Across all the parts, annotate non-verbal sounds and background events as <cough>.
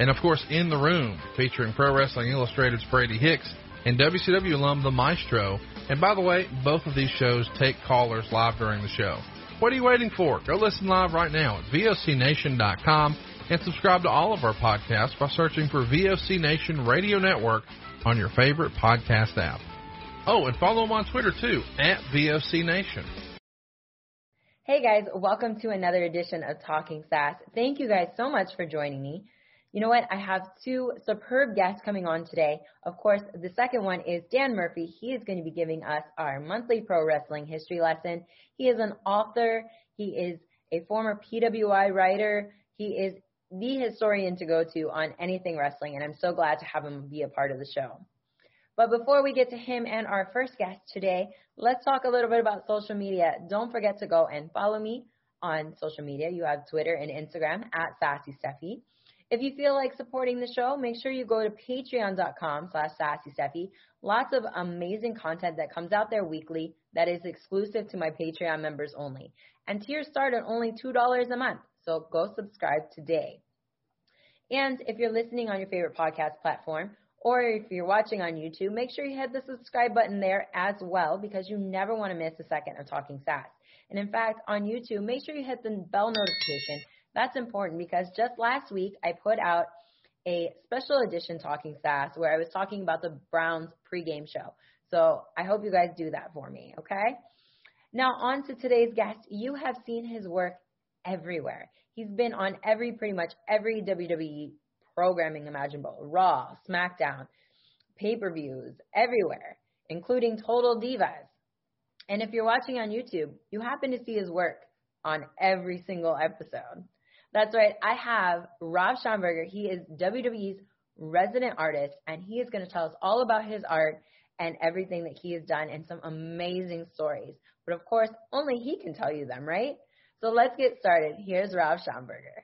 and of course, In the Room, featuring Pro Wrestling Illustrated's Brady Hicks and WCW alum The Maestro. And by the way, both of these shows take callers live during the show. What are you waiting for? Go listen live right now at VOCNation.com and subscribe to all of our podcasts by searching for VOC Nation Radio Network on your favorite podcast app. Oh, and follow them on Twitter too, at VOC Nation. Hey guys, welcome to another edition of Talking Sass. Thank you guys so much for joining me. You know what? I have two superb guests coming on today. Of course, the second one is Dan Murphy. He is going to be giving us our monthly pro wrestling history lesson. He is an author. He is a former PWI writer. He is the historian to go to on anything wrestling, and I'm so glad to have him be a part of the show. But before we get to him and our first guest today, let's talk a little bit about social media. Don't forget to go and follow me on social media. You have Twitter and Instagram at Sassy Steffi. If you feel like supporting the show, make sure you go to patreon.com slash sassystefi. Lots of amazing content that comes out there weekly that is exclusive to my Patreon members only. And tiers start at only $2 a month. So go subscribe today. And if you're listening on your favorite podcast platform, or if you're watching on YouTube, make sure you hit the subscribe button there as well because you never want to miss a second of Talking Sass. And in fact, on YouTube, make sure you hit the bell notification that's important because just last week I put out a special edition Talking Sass where I was talking about the Browns pregame show. So I hope you guys do that for me, okay? Now on to today's guest. You have seen his work everywhere. He's been on every, pretty much every WWE programming imaginable. Raw, SmackDown, pay-per-views, everywhere, including Total Divas. And if you're watching on YouTube, you happen to see his work on every single episode. That's right. I have Rob Schamberger. He is WWE's resident artist, and he is going to tell us all about his art and everything that he has done and some amazing stories. But of course, only he can tell you them, right? So let's get started. Here's Rob Schamberger.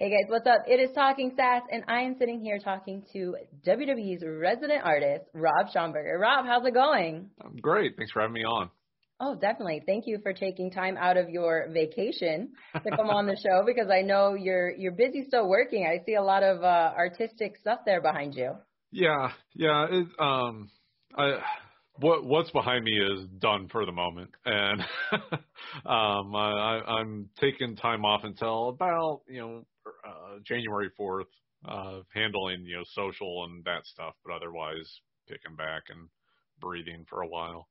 Hey guys, what's up? It is Talking Sass, and I am sitting here talking to WWE's resident artist, Rob Schamberger. Rob, how's it going? I'm great. Thanks for having me on. Oh, definitely. Thank you for taking time out of your vacation to come on the <laughs> show because I know you're you're busy still working. I see a lot of uh, artistic stuff there behind you. Yeah, yeah. It, um, I what what's behind me is done for the moment, and <laughs> um, I, I'm taking time off until about you know uh, January 4th, uh, handling, you know, social and that stuff, but otherwise kicking back and breathing for a while.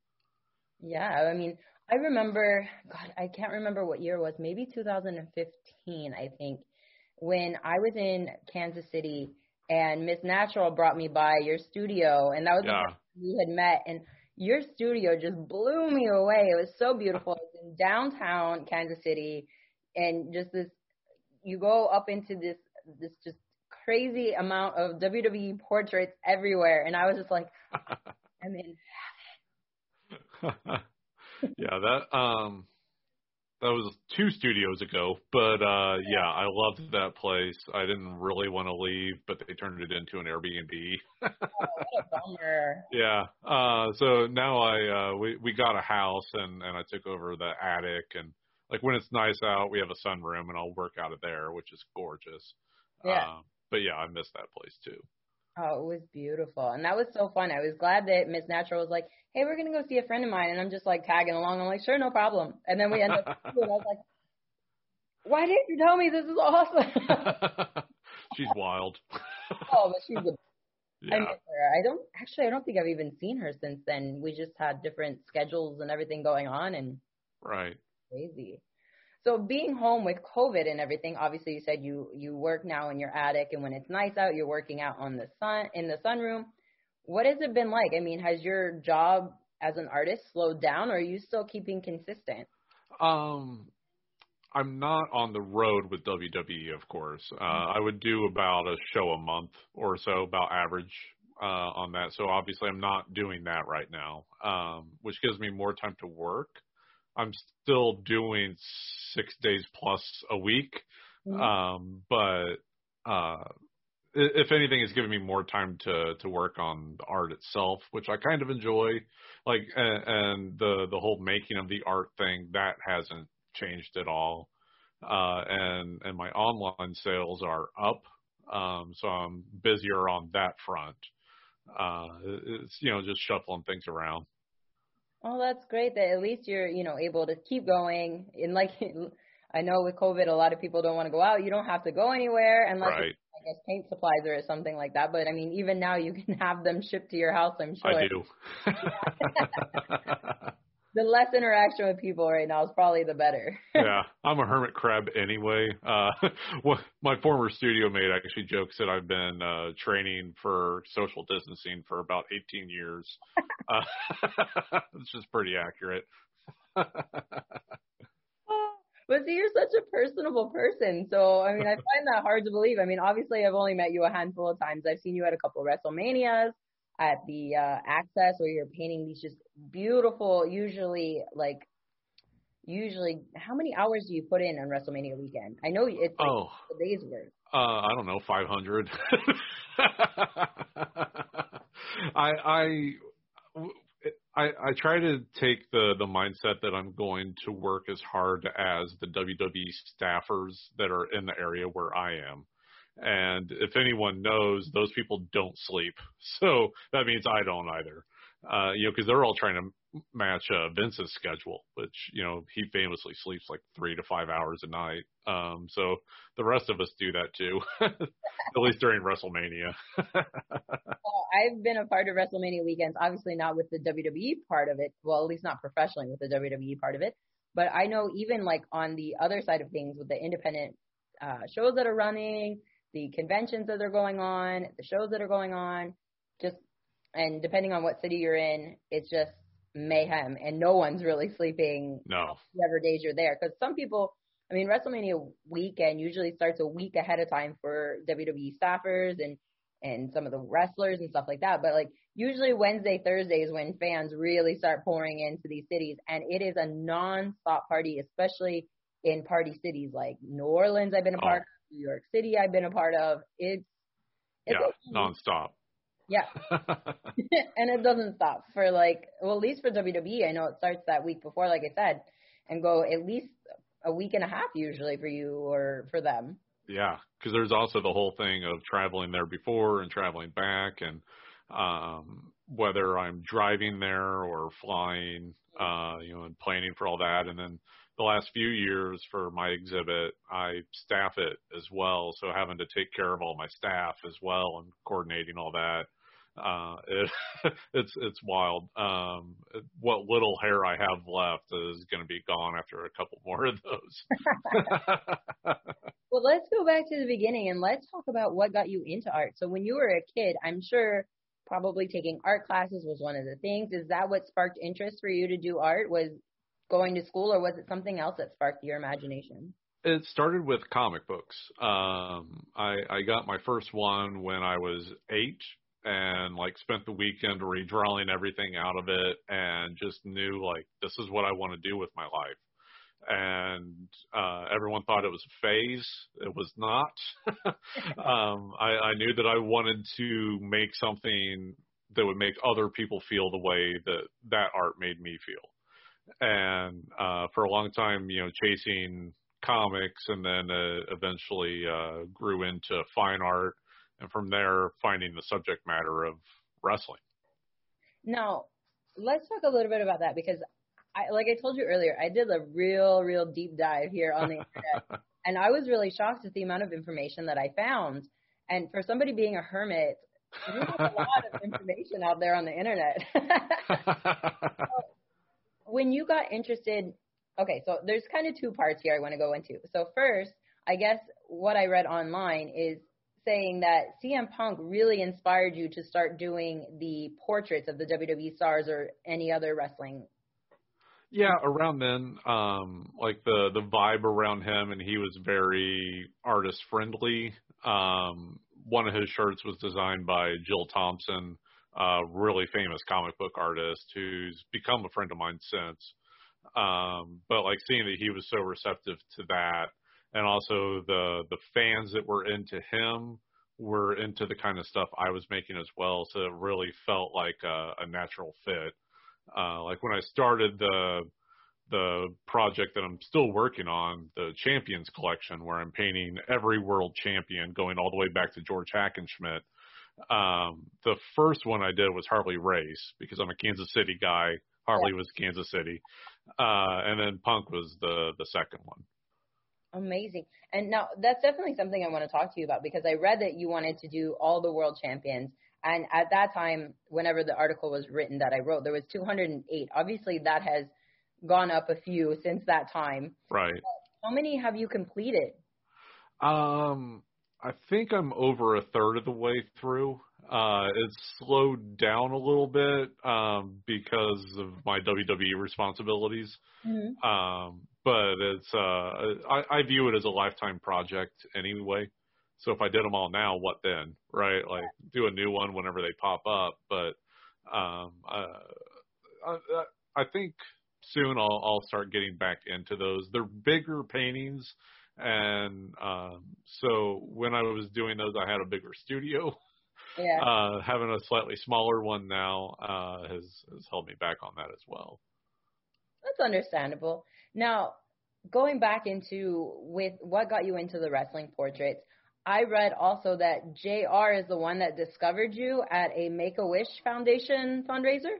Yeah, I mean, I remember, God, I can't remember what year it was, maybe 2015, I think, when I was in Kansas City and Miss Natural brought me by your studio, and that was yeah. we had met, and your studio just blew me away. It was so beautiful. <laughs> It was in downtown Kansas City, and just this you go up into this this just crazy amount of WWE portraits everywhere, and I was just like, <laughs> I'm in heaven. <laughs> yeah, that um, that was two studios ago, but uh, yeah, I loved that place. I didn't really want to leave, but they turned it into an Airbnb. oh, what a bummer. <laughs> Yeah. Uh, so now I uh, we we got a house and and I took over the attic and like when it's nice out, we have a sunroom, and I'll work out of there, which is gorgeous. Yeah. Uh, but yeah, I miss that place too. Oh, it was beautiful, and that was so fun. I was glad that Miss Natural was like, "Hey, we're gonna go see a friend of mine," and I'm just like tagging along. I'm like, "Sure, no problem." And then we end up, <laughs> and I was like, "Why didn't you tell me this is awesome?" <laughs> She's wild. <laughs> oh, but she's a yeah. I miss her. I don't actually. I don't think I've even seen her since then. We just had different schedules and everything going on, and right. Crazy. So being home with COVID and everything, obviously you said you you work now in your attic, and when it's nice out, you're working out on the sun in the sunroom. What has it been like? I mean, has your job as an artist slowed down, or are you still keeping consistent? Um, I'm not on the road with WWE, of course. Uh, I would do about a show a month or so, about average uh, on that. So obviously, I'm not doing that right now, um, which gives me more time to work. I'm still doing six days plus a week, mm-hmm. um, but uh, if anything, it's given me more time to to work on the art itself, which I kind of enjoy. Like, and, and the the whole making of the art thing that hasn't changed at all. Uh, and and my online sales are up, um, so I'm busier on that front. Uh, it's you know just shuffling things around. Oh, that's great that at least you're you know able to keep going. And like <laughs> I know with COVID, a lot of people don't want to go out. You don't have to go anywhere unless right. I guess paint supplies or something like that. But I mean, even now you can <laughs> have them shipped to your house. I'm sure. I do. <laughs> the less interaction with people right now is probably the better. <laughs> yeah, I'm a hermit crab anyway. Uh, <laughs> well, my former studio mate actually jokes that I've been uh, training for social distancing for about 18 years. <laughs> uh, it's just pretty accurate. but see, you're such a personable person. So, I mean, I find that hard to believe. I mean, obviously, I've only met you a handful of times. I've seen you at a couple of WrestleManias at the uh, access where you're painting these just beautiful, usually like usually how many hours do you put in on WrestleMania weekend? I know it's like oh, a day's worth. Uh, I don't know, 500. <laughs> I I I I try to take the the mindset that I'm going to work as hard as the WWE staffers that are in the area where I am. And if anyone knows, those people don't sleep. <laughs> So that means I don't either. Uh, you know, because they're all trying to match uh, Vince's schedule, which you know he famously sleeps like three to five hours a night. Um, so the rest of us do that too, <laughs> at least during WrestleMania. <laughs> well, I've been a part of WrestleMania weekends, obviously not with the WWE part of it. Well, at least not professionally with the WWE part of it. But I know even like on the other side of things with the independent uh, shows that are running, the conventions that are going on, the shows that are going on, just and depending on what city you're in, it's just mayhem, and no one's really sleeping. No. Whatever days you're there, because some people, I mean, WrestleMania weekend usually starts a week ahead of time for WWE staffers and and some of the wrestlers and stuff like that. But like usually Wednesday, Thursdays when fans really start pouring into these cities, and it is a non-stop party, especially in party cities like New Orleans. I've been a oh. part. New York City I've been a part of. It's, it's yeah, nonstop. Yeah. <laughs> <laughs> and it doesn't stop for like, well, at least for WWE, I know it starts that week before, like I said, and go at least a week and a half usually for you or for them. Yeah, because there's also the whole thing of traveling there before and traveling back, and um, whether I'm driving there or flying, uh, you know, and planning for all that, and then the last few years for my exhibit, I staff it as well. So having to take care of all my staff as well and coordinating all that, uh, <laughs> it, it's, it's wild. Um, what little hair I have left is going to be gone after a couple more of those. <laughs> well, let's go back to the beginning and let's talk about what got you into art. So when you were a kid, I'm sure probably taking art classes was one of the things. Is that what sparked interest for you to do art? Was going to school, or was it something else that sparked your imagination? It started with comic books. Um, I, I got my first one when I was eight, and like spent the weekend redrawing everything out of it, and just knew like this is what I want to do with my life. And uh, everyone thought it was a phase. It was not. <laughs> um, I, I knew that I wanted to make something that would make other people feel the way that that art made me feel and uh, for a long time, you know, chasing comics, and then uh, eventually uh, grew into fine art, and from there finding the subject matter of wrestling. Now, let's talk a little bit about that because, I, like I told you earlier, I did a real, real deep dive here on the internet, <laughs> and I was really shocked at the amount of information that I found. And for somebody being a hermit, there's a lot of <laughs> information out there on the internet. <laughs> so, when you got interested, okay, so there's kind of two parts here I want to go into. So first, I guess what I read online is saying that CM Punk really inspired you to start doing the portraits of the WWE stars or any other wrestling. Yeah, around then, um, like the the vibe around him, and he was very artist friendly. Um, one of his shirts was designed by Jill Thompson, a really famous comic book artist who's become a friend of mine since. Um, but like seeing that he was so receptive to that, and also the the fans that were into him were into the kind of stuff I was making as well, so it really felt like a, a natural fit. Uh, like when I started the the project that I'm still working on, the Champions Collection, where I'm painting every world champion going all the way back to George Hackenschmidt. Um, the first one I did was Harley Race because I'm a Kansas City guy. Harley yeah. was Kansas City, uh, and then Punk was the the second one. Amazing. And now that's definitely something I want to talk to you about because I read that you wanted to do all the world champions. And at that time, whenever the article was written that I wrote, there was 208. Obviously, that has gone up a few since that time. Right. How many have you completed? Um, I think I'm over a third of the way through. Uh, it's slowed down a little bit um, because of my WWE responsibilities. Mm-hmm. Um, but it's uh, I, I view it as a lifetime project anyway. So if I did them all now, what then, right? Like do a new one whenever they pop up. But um, uh, I, I think soon I'll, I'll start getting back into those. They're bigger paintings, and um, so when I was doing those, I had a bigger studio. Yeah. Uh, having a slightly smaller one now uh, has has held me back on that as well. That's understandable. Now, going back into with what got you into the wrestling portraits, I read also that JR is the one that discovered you at a Make a Wish Foundation fundraiser.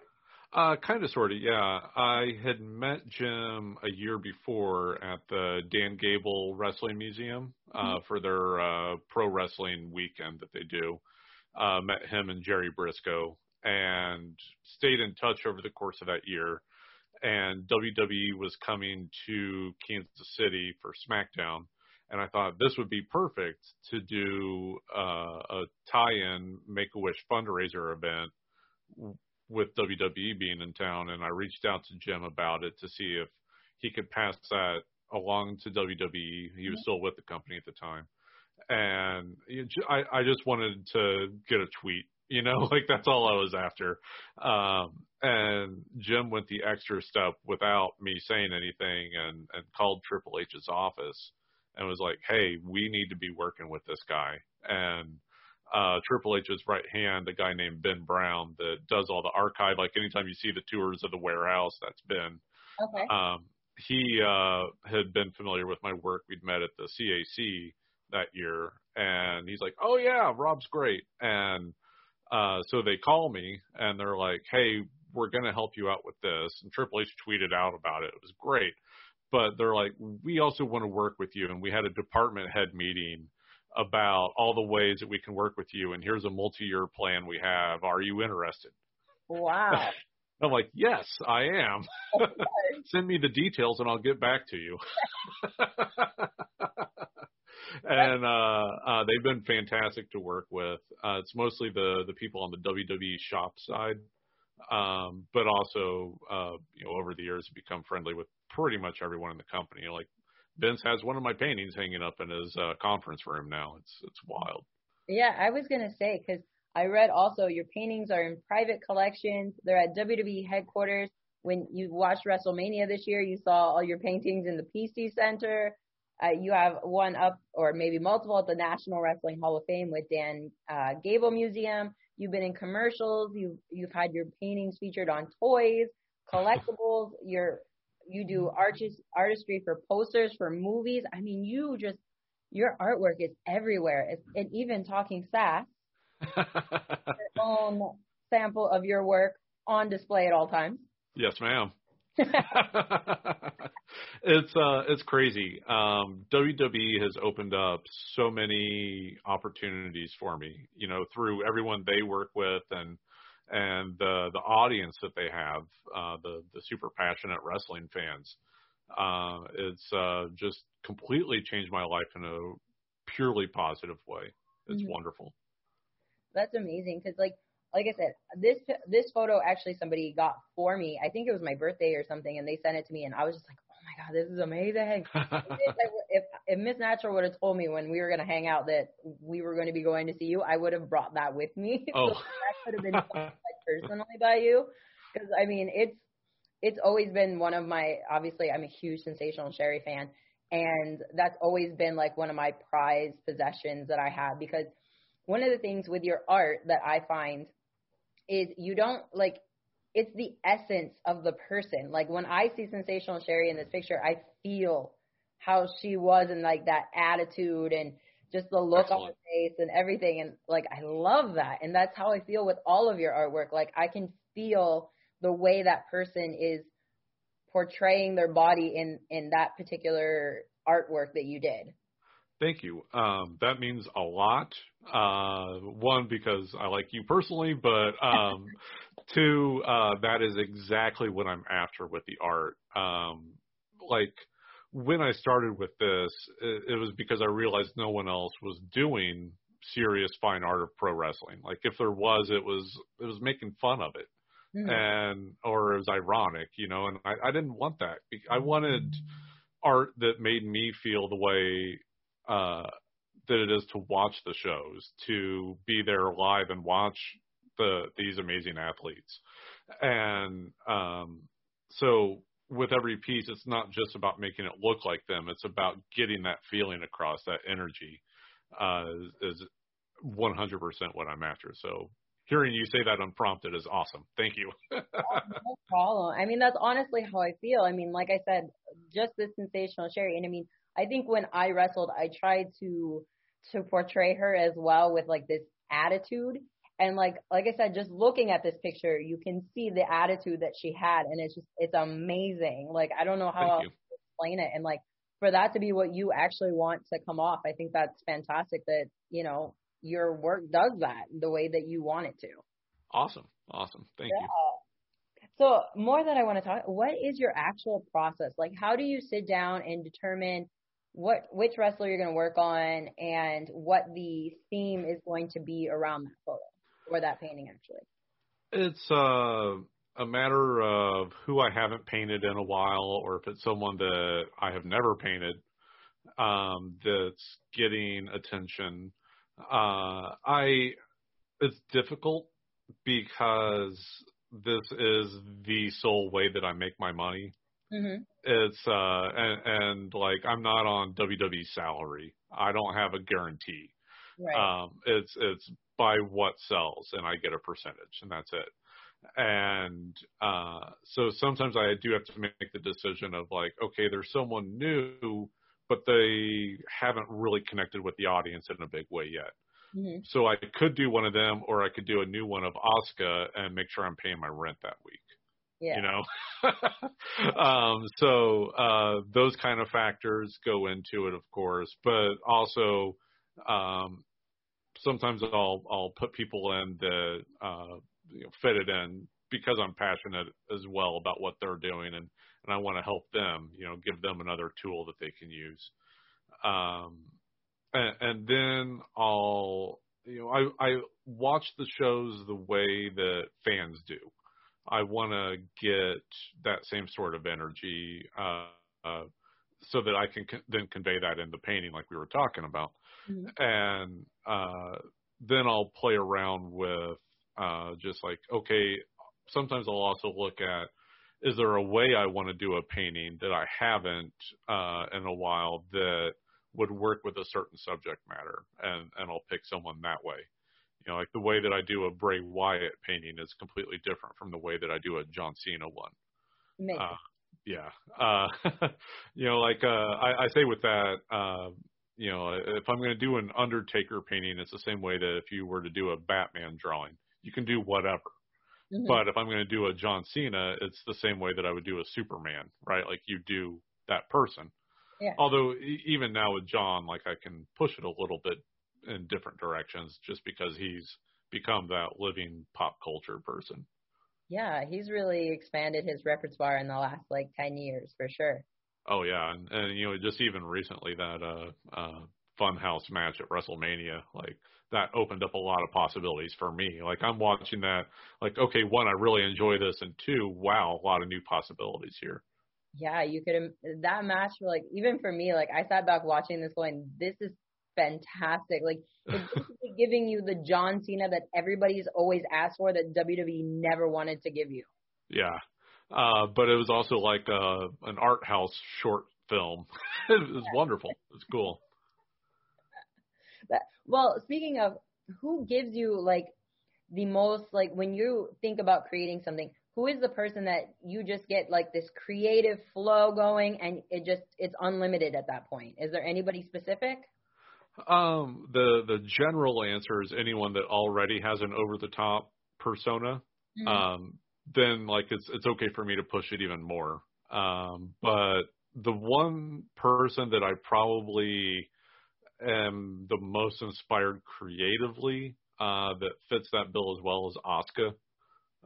Uh, kind of, sort of, yeah. I had met Jim a year before at the Dan Gable Wrestling Museum uh, mm-hmm. for their uh, pro wrestling weekend that they do. Uh, met him and Gerry Brisco and stayed in touch over the course of that year. And WWE was coming to Kansas City for SmackDown, and I thought this would be perfect to do uh, a tie-in Make a Wish fundraiser event with WWE being in town, and I reached out to Jim about it to see if he could pass that along to WWE. He was still with the company at the time, and I, I just wanted to get a tweet, you know, <laughs> like that's all I was after. Um, and Jim went the extra step without me saying anything, and and called Triple H's office and was like, "Hey, we need to be working with this guy." And uh, Triple H's right hand, a guy named Ben Brown that does all the archive. Like anytime you see the tours of the warehouse, that's Ben. Okay. Um, he uh, had been familiar with my work. We'd met at the CAC that year, and he's like, "Oh yeah, Rob's great." And uh, so they call me and they're like, "Hey, we're going to help you out with this." And Triple H tweeted out about it. It was great, but they're like, "We also want to work with you." And we had a department head meeting about all the ways that we can work with you, and here's a multi-year plan we have. Are you interested? Wow. <laughs> I'm like, yes, I am. <laughs> Send me the details, and I'll get back to you. <laughs> and uh, uh, they've been fantastic to work with. Uh, it's mostly the the people on the WWE shop side, um, but also uh, you know over the years become friendly with pretty much everyone in the company. Like Vince has one of my paintings hanging up in his uh, conference room now. It's it's wild. Yeah, I was gonna say because I read also your paintings are in private collections. They're at WWE headquarters. When you watched WrestleMania this year, you saw all your paintings in the PC Center. Uh, you have one up or maybe multiple at the National Wrestling Hall of Fame with Dan uh, Gable Museum. You've been in commercials. You've you've had your paintings featured on toys, <laughs> collectibles. Your you do artist, artistry for posters for movies. I mean, you just your artwork is everywhere. It's, and even talking sass, <laughs> your own sample of your work on display at all times. Yes, ma'am. <laughs> <laughs> it's uh it's crazy. Um WWE has opened up so many opportunities for me, you know, through everyone they work with and and the the audience that they have, uh the the super passionate wrestling fans. Uh it's uh just completely changed my life in a purely positive way. It's mm-hmm. wonderful. That's amazing cuz like like I said, this this photo actually somebody got for me. I think it was my birthday or something, and they sent it to me, and I was just like, my god, this is amazing. <laughs> if if Miss Natural would have told me when we were gonna hang out that we were going to be going to see you, I would have brought that with me. <laughs> Oh. so that could have been like, personally by you, because I mean it's it's always been one of my obviously I'm a huge sensational Sherri fan, and that's always been like one of my prized possessions that I have because one of the things with your art that I find is you don't like it's the essence of the person. Like when I see sensational Sherri in this picture, I feel how she was and like that attitude and just the look Excellent. on her face and everything and like I love that. And that's how I feel with all of your artwork. Like I can feel the way that person is portraying their body in in that particular artwork that you did. Thank you. Um, that means a lot. Uh, one, because I like you personally, but um, <laughs> two, uh, that is exactly what I'm after with the art. Um, like when I started with this, it, it was because I realized no one else was doing serious fine art of pro wrestling. Like if there was, it was it was making fun of it, mm-hmm. and or it was ironic, you know. And I, I didn't want that. I wanted art that made me feel the way uh, that it is to watch the shows, to be there live and watch the these amazing athletes. And um, so with every piece, it's not just about making it look like them; it's about getting that feeling across, that energy. Uh, is 100% what I'm after. So hearing you say that unprompted is awesome. Thank you. <laughs> no problem. I mean, that's honestly how I feel. I mean, like I said, just this sensational Sherri. And I mean, I think when I wrestled, I tried to to portray her as well with like this attitude. And like like I said, just looking at this picture, you can see the attitude that she had, and it's just it's amazing. Like I don't know how else to explain it, and like for that to be what you actually want to come off, I think that's fantastic. That you know your work does that the way that you want it to. Awesome, awesome, thank yeah. you. So more that I want to talk, what is your actual process? Like, how do you sit down and determine what which wrestler you're going to work on and what the theme is going to be around that photo or that painting actually. It's uh, a matter of who I haven't painted in a while or if it's someone that I have never painted um, that's getting attention. Uh, I it's difficult because this is the sole way that I make my money Mm-hmm. It's uh and, and like I'm not on WWE salary. I don't have a guarantee. Right. Um, it's it's by what sells, and I get a percentage, and that's it. And uh, so sometimes I do have to make the decision of like, okay, there's someone new, but they haven't really connected with the audience in a big way yet. Mm-hmm. So I could do one of them, or I could do a new one of Asuka and make sure I'm paying my rent that week. Yeah. You know, <laughs> um, so uh, those kind of factors go into it, of course, but also um, sometimes I'll I'll put people in that uh, you know, fit it in because I'm passionate as well about what they're doing and and I want to help them. You know, give them another tool that they can use. Um, and, and then I'll you know I I watch the shows the way that fans do. I want to get that same sort of energy uh, uh, so that I can con- then convey that in the painting, like we were talking about. Mm-hmm. And uh, then I'll play around with uh, just like, okay, sometimes I'll also look at is there a way I want to do a painting that I haven't uh, in a while that would work with a certain subject matter, and and I'll pick someone that way. You know, like the way that I do a Bray Wyatt painting is completely different from the way that I do a John Cena one. Uh, yeah. Uh, <laughs> you know, like uh, I, I say with that, uh, you know, if I'm going to do an Undertaker painting, it's the same way that if you were to do a Batman drawing, you can do whatever. Mm-hmm. But if I'm going to do a John Cena, it's the same way that I would do a Superman, right? Like you do that person. Yeah. Although even now with John, like I can push it a little bit in different directions just because he's become that living pop culture person. Yeah, he's really expanded his repertoire in the last like 10 years for sure. Oh yeah, and, and you know just even recently that uh uh Funhouse match at WrestleMania, like that opened up a lot of possibilities for me. Like I'm watching that, like okay, one, I really enjoy this, and two, wow, a lot of new possibilities here. Yeah, you could that match like even for me, like I sat back watching this going, this is fantastic. Like it's basically giving you the John Cena that everybody's always asked for that WWE never wanted to give you. Yeah. Uh, but it was also like uh, an art house short film. <laughs> it was wonderful. It was cool. That, well, speaking of who gives you like the most like when you think about creating something, who is the person that you just get like this creative flow going and it just it's unlimited at that point? Is there anybody specific? Um, the the general answer is anyone that already has an over the top persona. Mm-hmm. Um, then like it's it's okay for me to push it even more. Um, but the one person that I probably am the most inspired creatively uh, that fits that bill as well as Asuka.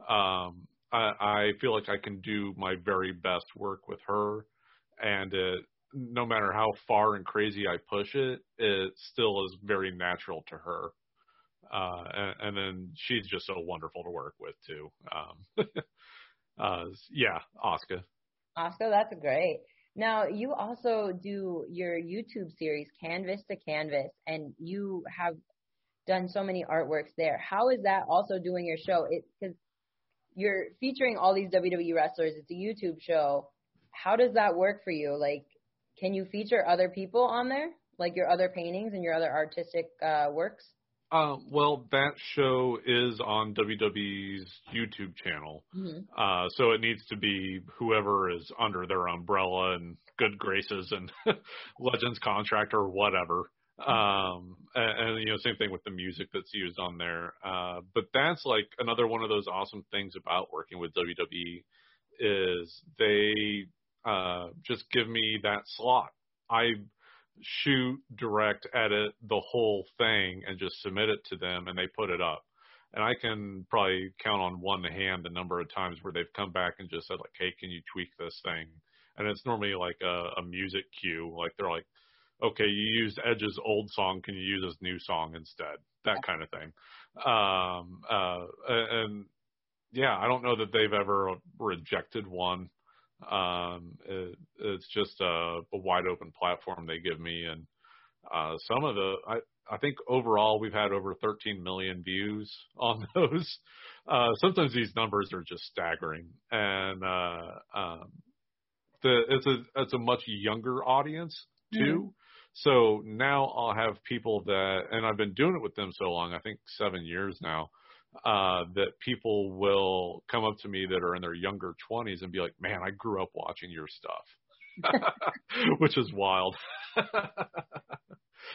Um, I, I feel like I can do my very best work with her, and it no matter how far and crazy I push it, it still is very natural to her. Uh, and, and then she's just so wonderful to work with too. Um, <laughs> uh, yeah, Asuka. Asuka, that's great. Now you also do your YouTube series, Canvas to Canvas, and you have done so many artworks there. How is that also doing your show? It because you're featuring all these WWE wrestlers. It's a YouTube show. How does that work for you? Like, can you feature other people on there, like your other paintings and your other artistic uh, works? Um, well, that show is on WWE's YouTube channel, mm-hmm. uh, so it needs to be whoever is under their umbrella and good graces and <laughs> Legends contract or whatever. Um, and, and, you know, same thing with the music that's used on there. Uh, but that's like another one of those awesome things about working with WWE is they uh, just give me that slot. I shoot, direct, edit the whole thing and just submit it to them and they put it up. And I can probably count on one hand the number of times where they've come back and just said like, "Hey, can you tweak this thing?" And it's normally like a, a music cue, like they're like, "Okay, you used Edge's old song, can you use his new song instead?" That kind of thing. Um, uh, and yeah, I don't know that they've ever rejected one. Um, it, it's just a, a, wide open platform they give me, and uh, some of the I, I think overall we've had over 13 million views <laughs> on those. Uh, sometimes these numbers are just staggering, and uh, um, the it's a it's a much younger audience too. Mm-hmm. So now I'll have people that, and I've been doing it with them so long, I think seven years now uh, that people will come up to me that are in their younger 20s and be like, "Man, I grew up watching your stuff," <laughs> which is wild. <laughs>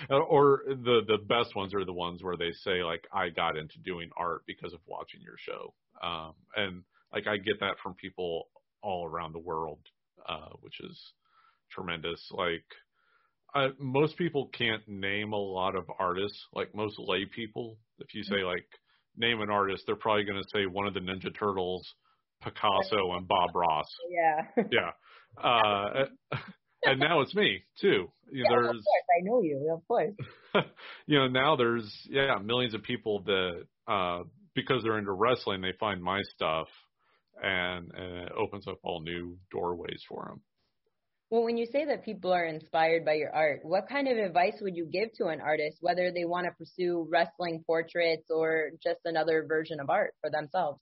or the the best ones are the ones where they say like, "I got into doing art because of watching your show," um, and like I get that from people all around the world, uh, which is tremendous. Like. I, most people can't name a lot of artists, like most lay people. If you say like name an artist, they're probably going to say one of the Ninja Turtles, Picasso, and Bob Ross. Yeah. <laughs> yeah. Uh, and now it's me too. You know, yeah, there's, of course, I know you. Of course. <laughs> you know, now there's yeah millions of people that uh, because they're into wrestling, they find my stuff, and, and it opens up all new doorways for them. Well, when you say that people are inspired by your art, what kind of advice would you give to an artist, whether they want to pursue wrestling portraits or just another version of art for themselves?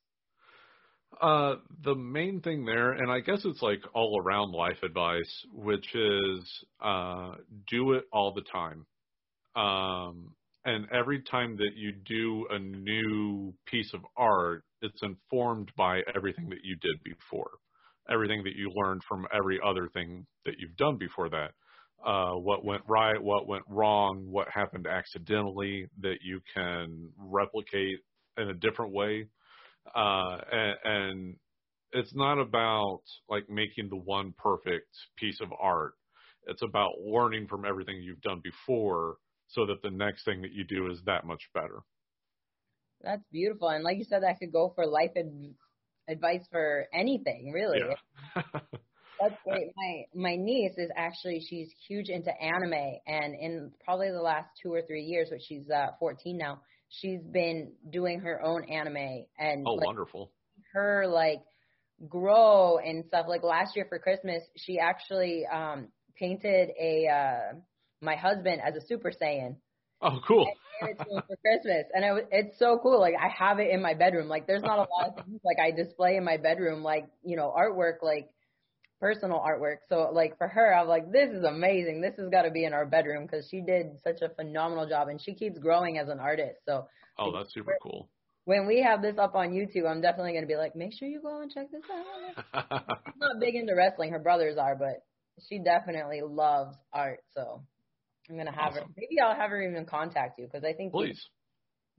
Uh, the main thing there, and I guess it's like all around life advice, which is uh, do it all the time. Um, and every time that you do a new piece of art, it's informed by everything that you did before everything that you learned from every other thing that you've done before that. Uh, what went right, what went wrong, what happened accidentally that you can replicate in a different way. uh, and, and it's not about like making the one perfect piece of art. It's about learning from everything you've done before so that the next thing that you do is that much better. That's beautiful. And like you said, that could go for life ad- advice for anything, really. Yeah. <laughs> That's great. My my niece is actually she's huge into anime, and in probably the last two or three years, which she's uh, 14 now, she's been doing her own anime and oh, like, wonderful. her like grow and stuff. Like last year for Christmas, she actually um painted a uh my husband as a Super Saiyan. Oh, cool. And gave it to him for Christmas, and it, it's so cool. Like I have it in my bedroom. Like there's not a lot of things like I display in my bedroom, like you know artwork, like personal artwork. So like for her, I'm like, this is amazing. This has got to be in our bedroom because she did such a phenomenal job, and she keeps growing as an artist. So Oh, that's super cool. when we have this up on YouTube, I'm definitely going to be like, make sure you go and check this out. <laughs> She's not big into wrestling. Her brothers are, but she definitely loves art. So I'm going to have her. Maybe I'll have her even contact you because I think Please.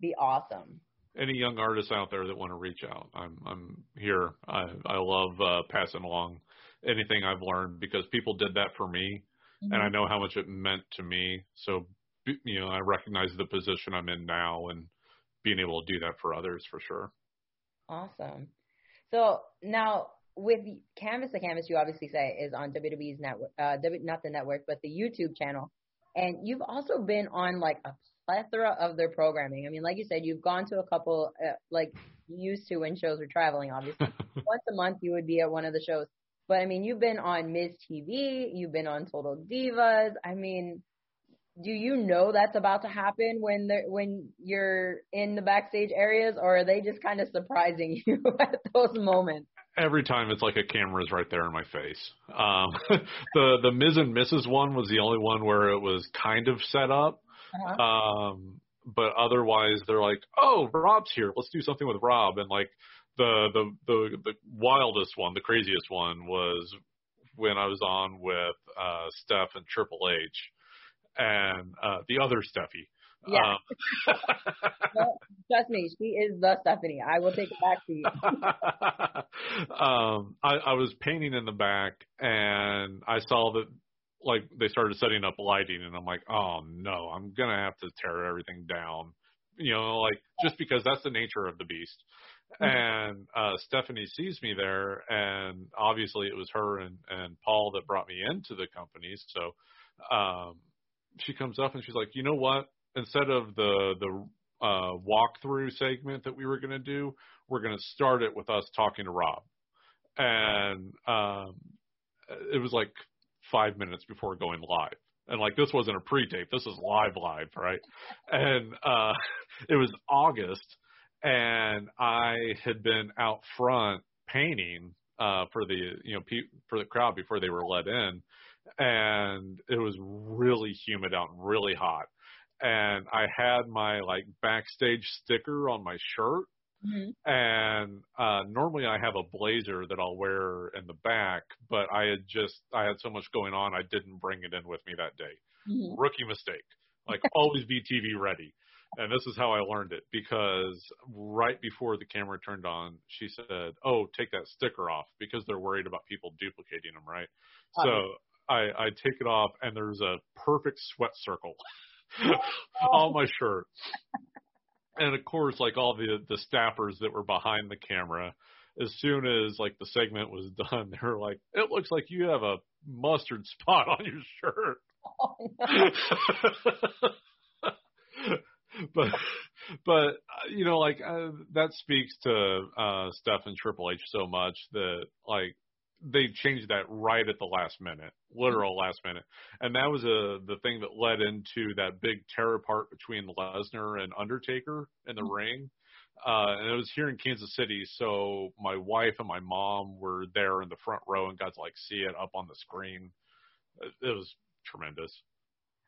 be awesome. any young artists out there that want to reach out, I'm I'm here. I I love uh, passing along anything I've learned because people did that for me, and I know how much it meant to me. So you know, I recognize the position I'm in now, and being able to do that for others for sure. Awesome. So now with Canvas to Canvas, you obviously say is on WWE's network, uh, w, not the network, but the YouTube channel. And you've also been on like a plethora of their programming. I mean, like you said, you've gone to a couple, uh, like you used to when shows were traveling, obviously. <laughs> Once a month, you would be at one of the shows. But I mean, you've been on Miz TV, you've been on Total Divas. I mean, do you know that's about to happen when they're when you're in the backstage areas, or are they just kind of surprising <laughs> you at those moments? Every time it's like a camera's right there in my face. Um, <laughs> the the Miz and Mrs. one was the only one where it was kind of set up. Uh-huh. Um, but otherwise, they're like, "Oh, Rob's here. Let's do something with Rob." And like the the the the wildest one, the craziest one was when I was on with uh, Steph and Triple H, and uh, the other Steffi. Yeah. Um, <laughs> Well, trust me, she is the Stephanie. I will take it back to you. <laughs> um, I, I was painting in the back, and I saw that like they started setting up lighting, and I'm like, oh no, I'm gonna have to tear everything down. You know, like just because that's the nature of the beast. And uh, Stephanie sees me there, and obviously it was her and, and Paul that brought me into the company. So um, she comes up and she's like, you know what? Instead of the the uh, walkthrough segment that we were going to do, we're going to start it with us talking to Rob. And um, it was like five minutes before going live. And like this wasn't a pre-tape, this is live, live, right? And uh, <laughs> it was August, and I had been out front painting uh, for the you know pe- for the crowd before they were let in, and it was really humid out really hot. And I had my like backstage sticker on my shirt, Mhm. and uh normally I have a blazer that I'll wear in the back, but I had just I had so much going on I didn't bring it in with me that day. Mhm. Rookie mistake. Like <laughs> always be TV ready. And this is how I learned it because right before the camera turned on, she said, "Oh, take that sticker off because they're worried about people duplicating them, right?" So I I take it off and there's a perfect sweat circle <laughs> on my shirt. And of course, like all the the staffers that were behind the camera, as soon as like the segment was done, <laughs> they were like, "It looks like you have a mustard spot on your shirt." Oh, <laughs> no. but but you know like uh, that speaks to uh Steph and Triple H so much that like they changed that right at the last minute, literal last minute, and that was a the thing that led into that big tear apart between Lesnar and Undertaker in the ring. Uh, and it was here in Kansas City, so my wife and my mom were there in the front row and got to like see it up on the screen. It, it was tremendous.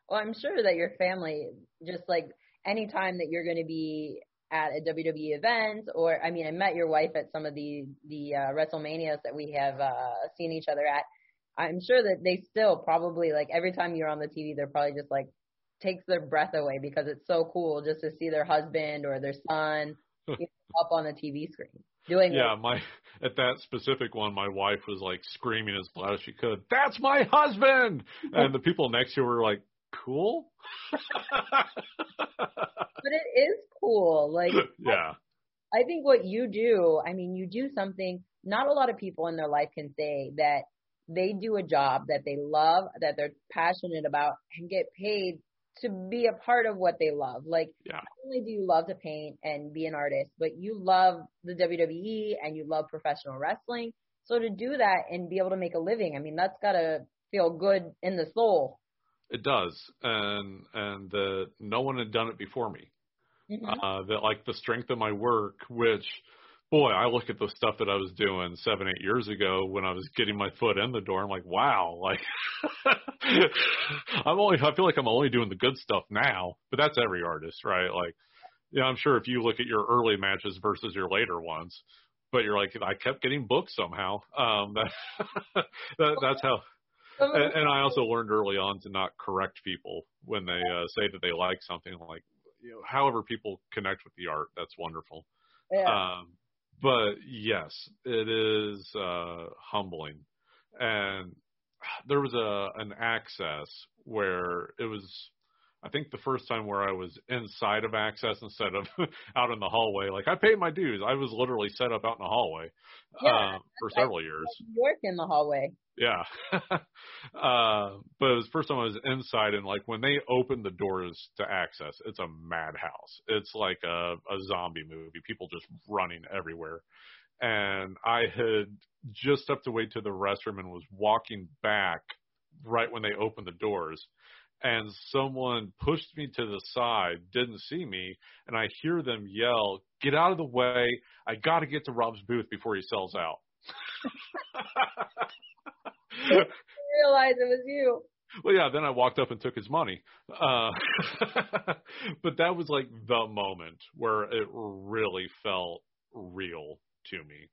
Well, I'm sure that your family, just like any time that you're going to be at a WWE event, or I mean, I met your wife at some of the the uh, WrestleManias that we have uh, seen each other at. I'm sure that they still probably like every time you're on the TV, they're probably just like takes their breath away because it's so cool just to see their husband or their son <laughs> up on the TV screen doing yeah, it. my at that specific one, my wife was like screaming as loud as she could, "That's my husband!" <laughs> And the people next to her were like, "Cool." <laughs> But it is cool. Like <laughs> yeah, I think what you do, I mean, you do something not a lot of people in their life can say that they do a job that they love, that they're passionate about, and get paid to be a part of what they love. Like, yeah, not only do you love to paint and be an artist, but you love the WWE and you love professional wrestling. So to do that and be able to make a living, I mean, that's gotta feel good in the soul. It does. And and uh, no one had done it before me. Mhm. uh, that like the strength of my work, which boy, I look at the stuff that I was doing seven, eight years ago when I was getting my foot in the door. I'm like, wow, like <laughs> I'm only, I feel like I'm only doing the good stuff now, but that's every artist, right? Like, yeah, I'm sure if you look at your early matches versus your later ones, but you're like, I kept getting booked somehow. Um, <laughs> that, that that's how, the- and, and I also learned early on to not correct people when they uh, say that they like something. Like, you know, however people connect with the art, that's wonderful. yeah. Um, but yes, it is uh, humbling. And there was a an Axxess where it was, I think, the first time where I was inside of Axxess instead of <laughs> out in the hallway. Like I paid my dues. I was literally set up out in the hallway Yeah, uh, for several years. York in the hallway. Yeah. <laughs> uh, but it was the first time I was inside and like when they opened the doors to Axxess, it's a madhouse. It's like a, a zombie movie. People just running everywhere. And I had just stepped away to the restroom and was walking back right when they opened the doors. And someone pushed me to the side, didn't see me, and I hear them yell, Get out of the way. I got to get to Rob's booth before he sells out. <laughs> realize it was you. Well, yeah. Then I walked up and took his money. Uh, <laughs> but that was like the moment where it really felt real to me.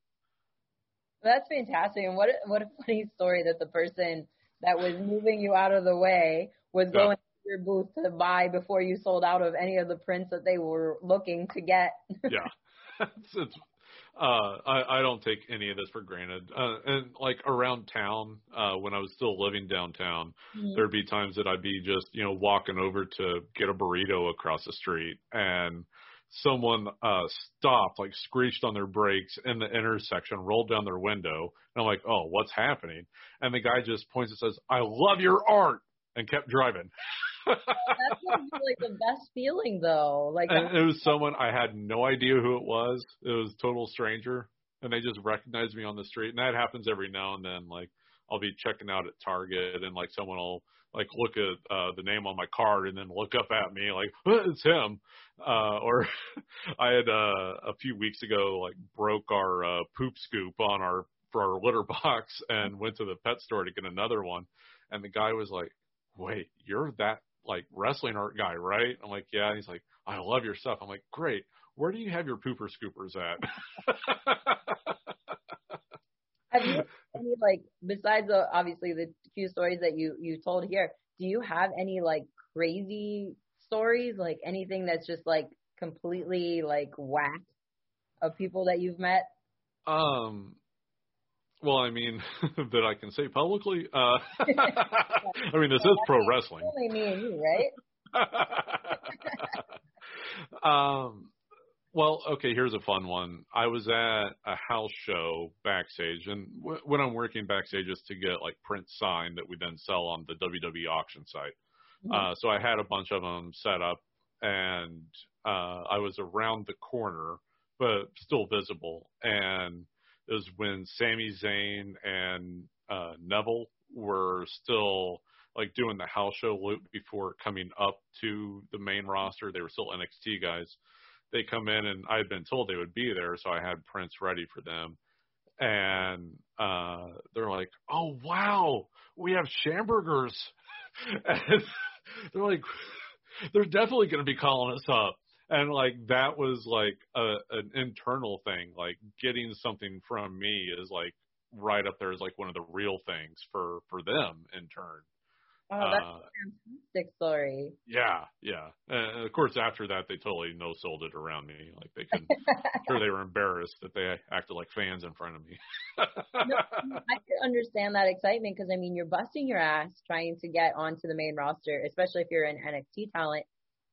That's fantastic. And what a, what a funny story that the person that was moving you out of the way was Yeah. going to your booth to buy before you sold out of any of the prints that they were looking to get. <laughs> Yeah. <laughs> it's, it's, uh, I, I don't take any of this for granted. Uh, and like around town, uh, when I was still living downtown, there'd be times that I'd be just, you know, walking over to get a burrito across the street and someone uh stopped, like screeched on their brakes in the intersection, rolled down their window, and I'm like, Oh, what's happening? And the guy just points and says, I love your art and kept driving. That's <laughs> like the best feeling though. Like And it was someone I had no idea who it was. It was a total stranger, and they just recognized me on the street. And that happens every now and then. Like I'll be checking out at Target, and like someone will like look at uh, the name on my card and then look up at me like "Uh, it's him. Uh, or <laughs> I had uh, a few weeks ago like broke our uh, poop scoop on our for our litter box <laughs> and went to the pet store to get another one, and the guy was like, "Wait, you're that like wrestling art guy, right?" I'm like, "Yeah." And he's like, "I love your stuff." I'm like, "Great. Where do you have your pooper scoopers at?" <laughs> have you any like besides the obviously the few stories that you you told here, do you have any like crazy stories, like anything that's just like completely like whack of people that you've met? um. Well, I mean, <laughs> that I can say publicly. Uh, <laughs> I mean, this is pro wrestling. Only me and you, right? <laughs> um, well, okay, here's a fun one. I was at a house show backstage, and w- when I'm working backstage is to get like print signed that we then sell on the WWE auction site. Uh, so I had a bunch of them set up, and uh, I was around the corner, but still visible. And it was when Sami Zayn and uh, Neville were still like doing the house show loop before coming up to the main roster. They were still NXT guys. They come in and I had been told they would be there, so I had prints ready for them. And uh they're like, "Oh wow, we have Schambergers." <laughs> they're like, <laughs> "They're definitely going to be calling us up." And like that was like a, an internal thing. Like getting something from me is like right up there as like one of the real things for for them in turn. Oh, that's uh, a fantastic story. Yeah, yeah. And of course, after that, they totally no sold it around me. Like they couldn't. <laughs> sure, they were embarrassed that they acted like fans in front of me. no, <laughs> I can understand that excitement because I mean, you're busting your ass trying to get onto the main roster, especially if you're an NXT talent,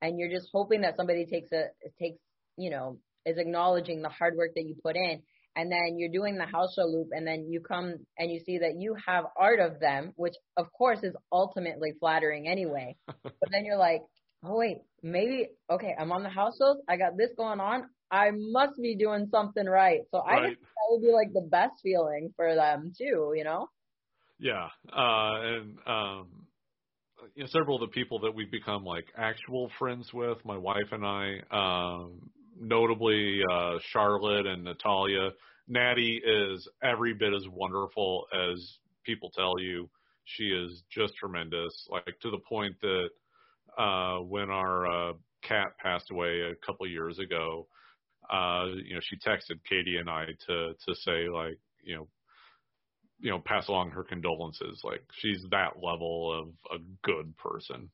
and you're just hoping that somebody takes a takes you know is acknowledging the hard work that you put in and then you're doing the house show loop and then you come and you see that you have art of them, which of course is ultimately flattering anyway. <laughs> but then you're like, oh wait, maybe okay, I'm on the house shows, I got this going on. I must be doing something right. So right. I think that would be like the best feeling for them too, you know? Yeah. Uh and um you know, several of the people that we've become like actual friends with, my wife and I, um, notably uh, Charlotte and Natalya. Natty is every bit as wonderful as people tell you. She is just tremendous, like to the point that uh, when our uh, cat passed away a couple years ago, uh, you know, she texted Katie and I to to say like, you know, you know, pass along her condolences. Like she's that level of a good person.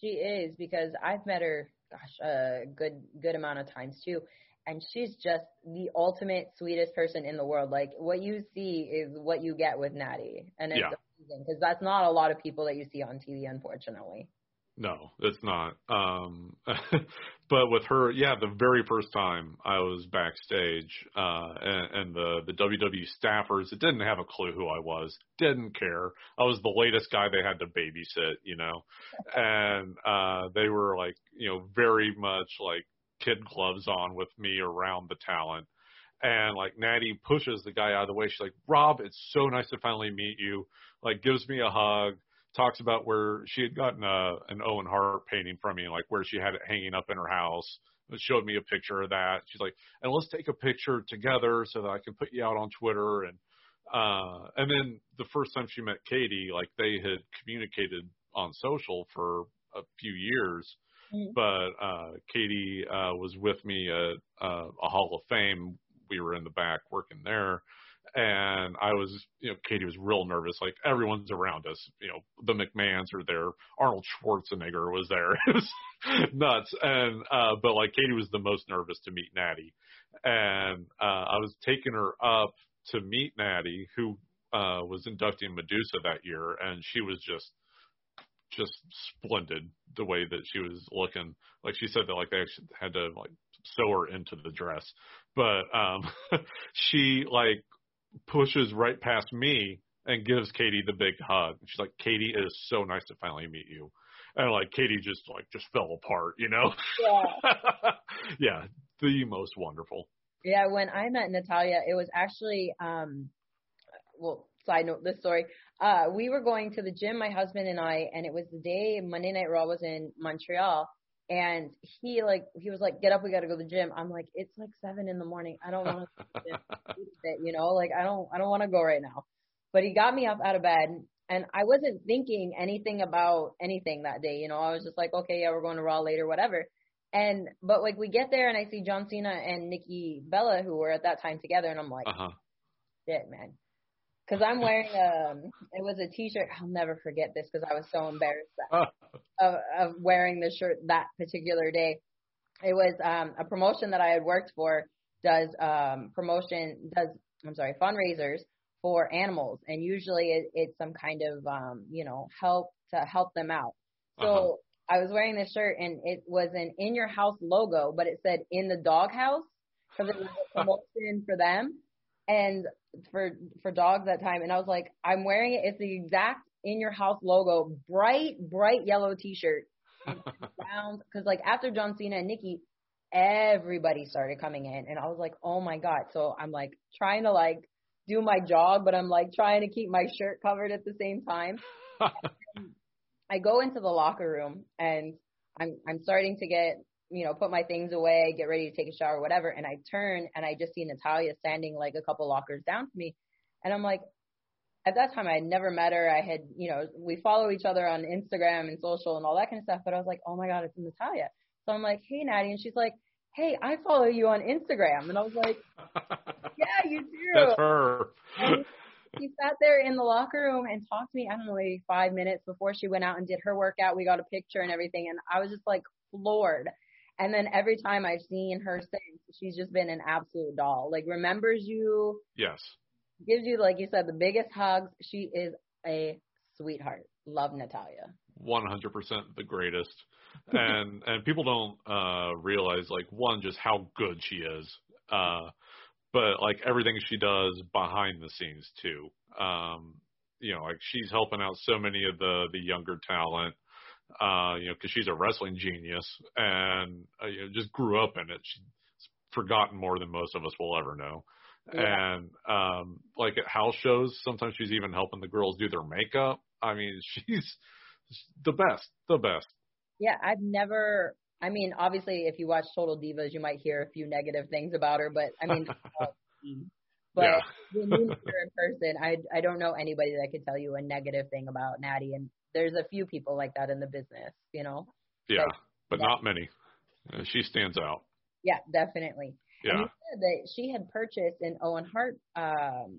She is because I've met her gosh, a good good amount of times too. And she's just the ultimate sweetest person in the world. Like what you see is what you get with Natty, and it's yeah. amazing because that's not a lot of people that you see on TV, unfortunately. No, it's not. Um, <laughs> but with her, yeah, the very first time I was backstage, uh, and, and the the WWE staffers, it didn't have a clue who I was, didn't care. I was the latest guy they had to babysit, you know, and uh, they were like, you know, very much like kid gloves on with me around the talent. And like Natty pushes the guy out of the way. She's like, Rob, it's so nice to finally meet you. Like gives me a hug talks about where she had gotten a an Owen Hart painting from me, like where she had it hanging up in her house. It showed me a picture of that. She's like, and let's take a picture together so that I can put you out on Twitter. And uh, and then the first time she met Katie, like they had communicated on social for a few years. Mm-hmm. But uh, Katie uh, was with me at uh, a Hall of Fame. We were in the back working there, and I was, you know, Katie was real nervous. Like everyone's around us, you know, the McMahons are there, Arnold Schwarzenegger was there. <laughs> it was nuts. And uh, but like Katie was the most nervous to meet Natty, and uh, I was taking her up to meet Natty, who uh, was inducting Medusa that year, and she was just just splendid the way that she was looking. Like she said that like they actually had to like sew her into the dress. But um <laughs> she like pushes right past me and gives Katie the big hug. She's like, Katie, it is so nice to finally meet you. And like Katie just like just fell apart, you know? Yeah. <laughs> yeah, the most wonderful. Yeah, when I met Natalya, it was actually um well, side note this story. Uh we were going to the gym, my husband and I, and it was the day Monday Night Raw was in Montreal and he like he was like, "Get up, we got to go to the gym." I'm like, "It's like seven in the morning. I don't want to, <laughs> you know, like I don't I don't want to go right now." But he got me up out of bed, and I wasn't thinking anything about anything that day. You know, I was just like, "Okay, yeah, we're going to Raw later, whatever." And but like we get there, and I see John Cena and Nikki Bella, who were at that time together, and I'm like, uh-huh. "Shit, man." Because I'm wearing um it was a t-shirt. I'll never forget this because I was so embarrassed <laughs> of, of wearing the shirt that particular day. It was um a promotion that I had worked for does um promotion does I'm sorry fundraisers for animals and usually it, it's some kind of um you know help to help them out. So uh-huh. I was wearing this shirt and it was an in your house logo, but it said in the doghouse because it was a promotion for them and for for dogs that time, and I was like, I'm wearing it. It's the exact in your house logo, bright bright yellow T-shirt, <laughs> round. Because like after John Cena and Nikki, everybody started coming in, and I was like, oh my god. So I'm like trying to like do my jog, but I'm like trying to keep my shirt covered at the same time. <laughs> I go into the locker room and I'm I'm starting to get you know, put my things away, get ready to take a shower, whatever. And I turn and I just see Natalya standing like a couple lockers down from me. And I'm like, at that time I had never met her. I had, you know, we follow each other on Instagram and social and all that kind of stuff. But I was like, oh my God, it's Natalya. So I'm like, hey, Natty. And she's like, hey, I follow you on Instagram. And I was like, <laughs> yeah, you do. That's her. And, she sat there in the locker room and talked to me. I don't know, maybe five minutes before she went out and did her workout. We got a picture and everything, and I was just like floored. And then every time I've seen her since, she's just been an absolute doll. Like remembers you. Yes. Gives you, like you said, the biggest hugs. She is a sweetheart. Love Natalya. 100% the greatest. and <laughs> and people don't uh realize like one just how good she is. Uh but like everything she does behind the scenes too. Um you know, like she's helping out so many of the the younger talent uh, you know, because she's a wrestling genius and uh, you know, just grew up in it. She's forgotten more than most of us will ever know. Yeah. And um, like at house shows, sometimes she's even helping the girls do their makeup. I mean, <laughs> she's the best, the best. Yeah, I've never. I mean, obviously, if you watch Total Divas, you might hear a few negative things about her, but I mean, <laughs> but yeah. when you meet her in person, I I don't know anybody that could tell you a negative thing about Natty, and there's a few people like that in the business, you know. Yeah, but, but yeah. not many. Uh, she stands out. Yeah, definitely. Yeah. And you said that she had purchased an Owen Hart um,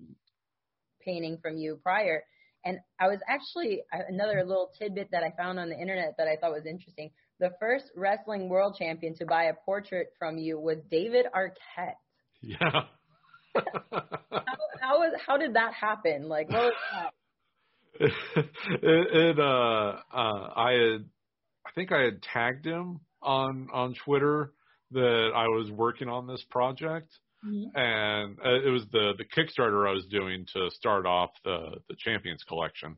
painting from you prior, and I was actually another little tidbit that I found on the internet that I thought was interesting. The first wrestling world champion to buy a portrait from you was David Arquette. Yeah. <laughs> how, how was how did that happen? Like, what was that? It, it uh uh I had I think I had tagged him on on Twitter that I was working on this project. Mm-hmm. and uh, it was the the Kickstarter I was doing to start off the the Champions collection.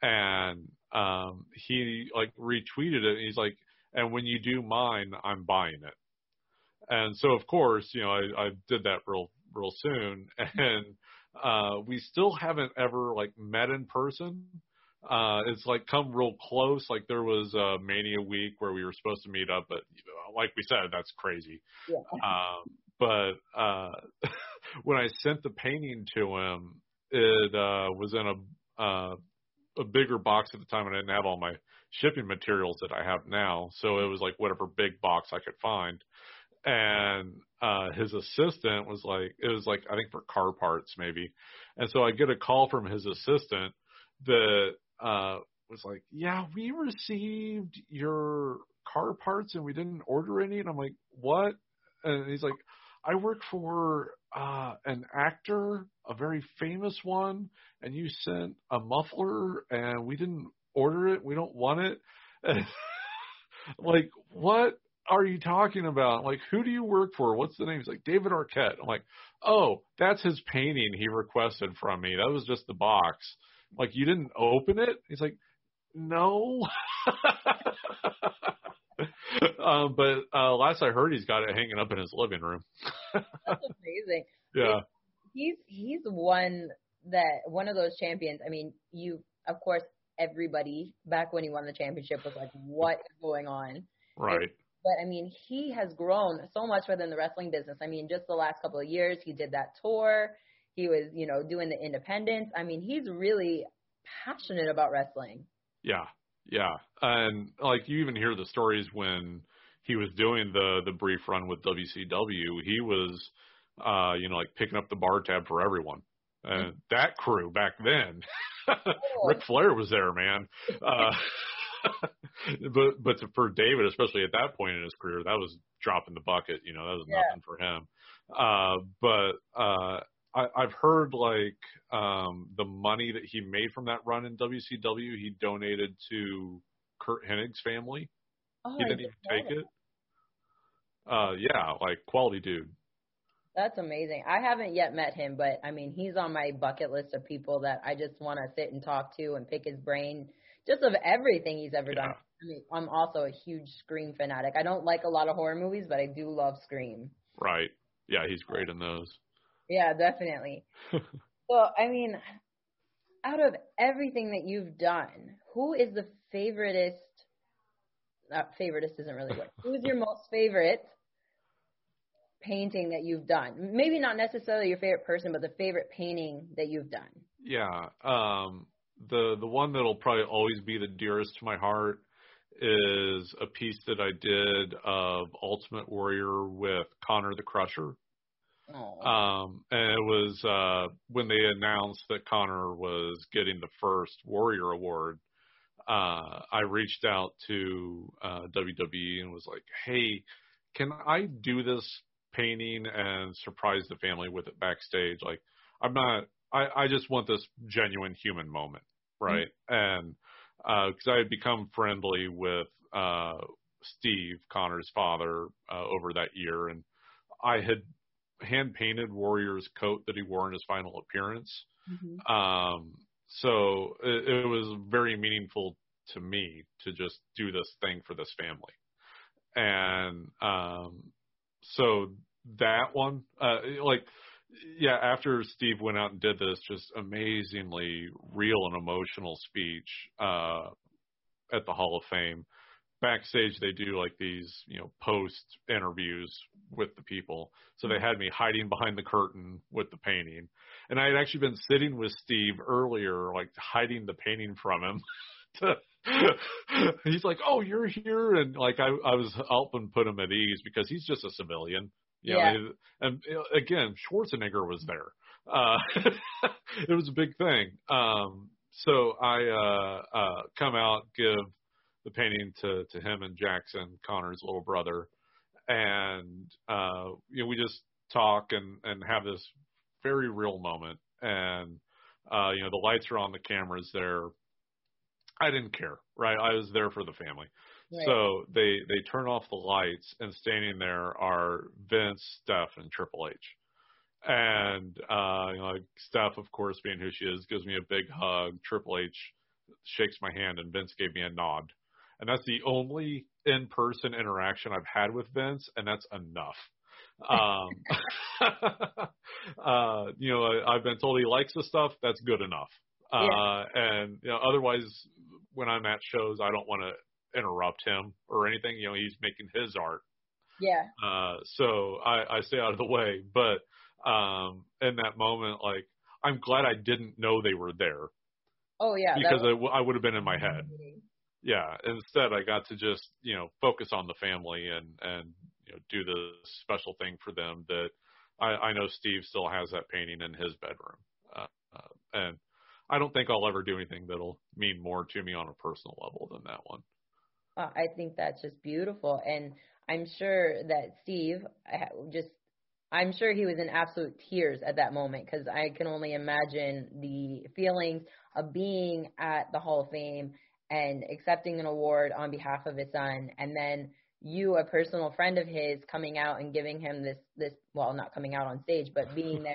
And um he like retweeted it and he's like and when you do mine I'm buying it. And so of course you know I I did that real real soon. <laughs> And uh, we still haven't ever like met in person. Uh, it's like come real close. Like there was a Mania week where we were supposed to meet up, but like we said, that's crazy. Yeah. <laughs> Um, but uh, <laughs> when I sent the painting to him, it uh, was in a uh, a bigger box at the time, and I didn't have all my shipping materials that I have now. So it was like whatever big box I could find and uh his assistant was like it was like I think for car parts maybe. And so I get a call from his assistant that uh was like, "Yeah, we received your car parts and we didn't order any." And I'm like, "What?" And he's like, "I work for uh an actor, a very famous one, and you sent a muffler and we didn't order it. We don't want it." <laughs> like, "What?" Are you talking about? Like, who do you work for? What's the name? He's like, David Arquette. I'm like, oh, that's his painting he requested from me. That was just the box. like, you didn't open it? He's like, no. <laughs> um, but uh, last I heard, he's got it hanging up in his living room. that's <laughs> amazing. Yeah. He's he's one that one of those champions. I mean, you of course everybody back when he won the championship was like, what is going on? Right. But I mean, he has grown so much within the wrestling business. I mean, just the last couple of years, he did that tour. He was, you know, doing the independence. I mean, he's really passionate about wrestling. Yeah, yeah, and like you even hear the stories when he was doing the the brief run with WCW. He was, uh, you know, like picking up the bar tab for everyone. And mm-hmm. that crew back then. <laughs> Ric Flair was there, man. Uh, <laughs> but but for David, especially at that point in his career, that was dropping the bucket. You know, that was yeah. nothing for him. Uh, but uh, I, I've heard like um, the money that he made from that run in WCW, he donated to Curt Hennig's family. Oh, he didn't even take it. Uh, yeah, like quality dude. That's amazing. I haven't yet met him, but I mean, he's on my bucket list of people that I just want to sit and talk to and pick his brain just of everything he's ever yeah. done. I mean, I'm also a huge Scream fanatic. I don't like a lot of horror movies, but I do love Scream. Right. Yeah, he's great in those. Yeah, definitely. <laughs> well, I mean, out of everything that you've done, who is the favoritist? Uh, favoritist isn't really good. Who is your <laughs> most favorite painting that you've done? Maybe not necessarily your favorite person, but the favorite painting that you've done. Yeah. Um, the the one that'll probably always be the dearest to my heart is a piece that I did of Ultimate Warrior with Connor the Crusher. Um, and it was uh, when they announced that Connor was getting the first Warrior Award. Uh, I reached out to uh, WWE and was like, "Hey, can I do this painting and surprise the family with it backstage? Like, I'm not. I, I just want this genuine human moment, right? Mm-hmm. And because uh, I had become friendly with uh, Steve Connor's father uh, over that year, and I had hand painted Warrior's coat that he wore in his final appearance. Mm-hmm. Um, so it, it was very meaningful to me to just do this thing for this family. And um, so that one, uh, like, yeah, after Steve went out and did this just amazingly real and emotional speech uh, at the Hall of Fame, backstage they do like these, you know, post interviews with the people. So they had me hiding behind the curtain with the painting. And I had actually been sitting with Steve earlier, like hiding the painting from him. <laughs> to, <laughs> he's like, "Oh, you're here," and like I, I was helping put him at ease because he's just a civilian. You yeah. Know, and again, Schwarzenegger was there. Uh, <laughs> it was a big thing. Um, so I uh, uh, come out, give the painting to to him and Jackson, Connor's little brother, and uh, you know we just talk and and have this very real moment. And uh, you know the lights are on, the cameras there. I didn't care, right? I was there for the family. Right. So they they turn off the lights, and standing there are Vince, Steph, and Triple H. And uh, you know, like Steph, of course, being who she is, gives me a big hug. Triple H shakes my hand, and Vince gave me a nod. And that's the only in-person interaction I've had with Vince, and that's enough. Um, <laughs> <laughs> uh, you know, I, I've been told he likes the stuff. That's good enough. Uh, yeah. and you know, otherwise, when I'm at shows, I don't want to interrupt him or anything. You know, he's making his art. Yeah. Uh, so I, I stay out of the way. But um, in that moment, like, I'm glad I didn't know they were there. Oh yeah. Because was- I, I would have been in my head. Yeah. Instead, I got to just you know focus on the family and and you know do the special thing for them that I, I know Steve still has that painting in his bedroom. Uh, uh, and I don't think I'll ever do anything that'll mean more to me on a personal level than that one. Uh, I think that's just beautiful, and I'm sure that Steve just. I'm sure he was in absolute tears at that moment because I can only imagine the feelings of being at the Hall of Fame and accepting an award on behalf of his son, and then you, a personal friend of his, coming out and giving him this this well, not coming out on stage, but being <laughs> there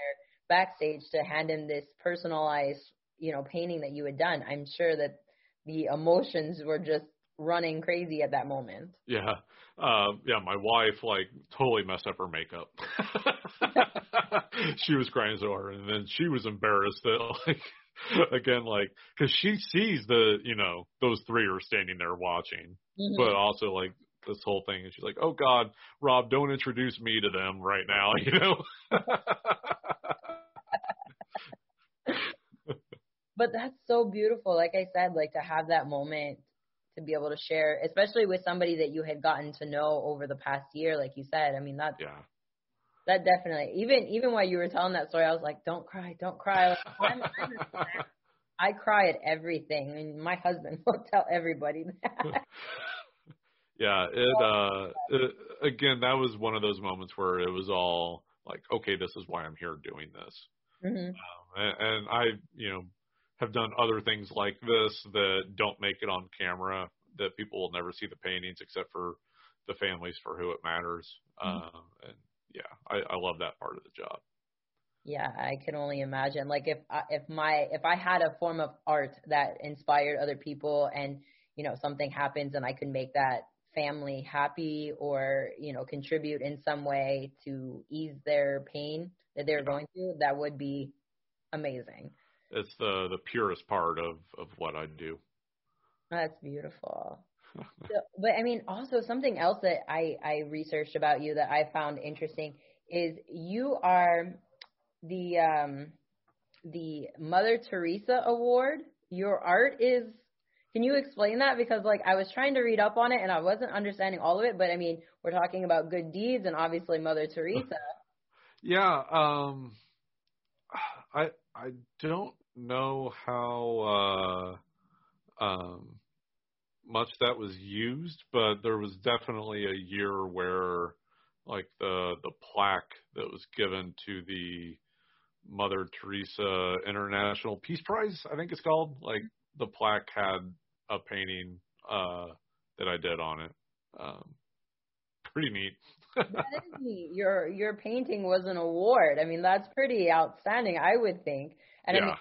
backstage to hand him this personalized you know painting that you had done i'm sure that the emotions were just running crazy at that moment yeah uh, yeah my wife like totally messed up her makeup <laughs> she was crying so hard and then she was embarrassed that like <laughs> again like because she sees the you know those three are standing there watching mm-hmm. but also like this whole thing and she's like oh god rob don't introduce me to them right now <laughs> you know but that's so beautiful. Like I said, like to have that moment to be able to share, especially with somebody that you had gotten to know over the past year, like you said. I mean, that yeah. That definitely, even even while you were telling that story, I was like, "Don't cry, don't cry." Like, I'm, I'm <laughs> I cry at everything, and my husband <laughs> will tell everybody that. <laughs> yeah, it uh, it, again, that was one of those moments where it was all like, "Okay, this is why I'm here doing this." Mm-hmm. Um, and, and I, you know, have done other things like this that don't make it on camera that people will never see the paintings except for the families for who it matters. Mm-hmm. Um, and yeah, I, I love that part of the job. Yeah, I can only imagine. Like if I, if my if I had a form of art that inspired other people, and you know something happens, and I could make that family happy, or you know contribute in some way to ease their pain that they're going through, that would be amazing it's the the purest part of of what I do. That's beautiful. <laughs> so, but I mean, also something else that I I researched about you that I found interesting is you are the um the Mother Teresa Award. Your art is. Can you explain that? Because like I was trying to read up on it and I wasn't understanding all of it. But I mean, we're talking about good deeds and obviously Mother Teresa. <laughs> Yeah, um, I I don't know how uh, um, much that was used, but there was definitely a year where like the the plaque that was given to the Mother Teresa International Peace Prize, I think it's called. Like the plaque had a painting uh, that I did on it. Um, pretty neat. That is neat. Your your painting was an award. I mean, that's pretty outstanding, I would think. And yeah. I mean,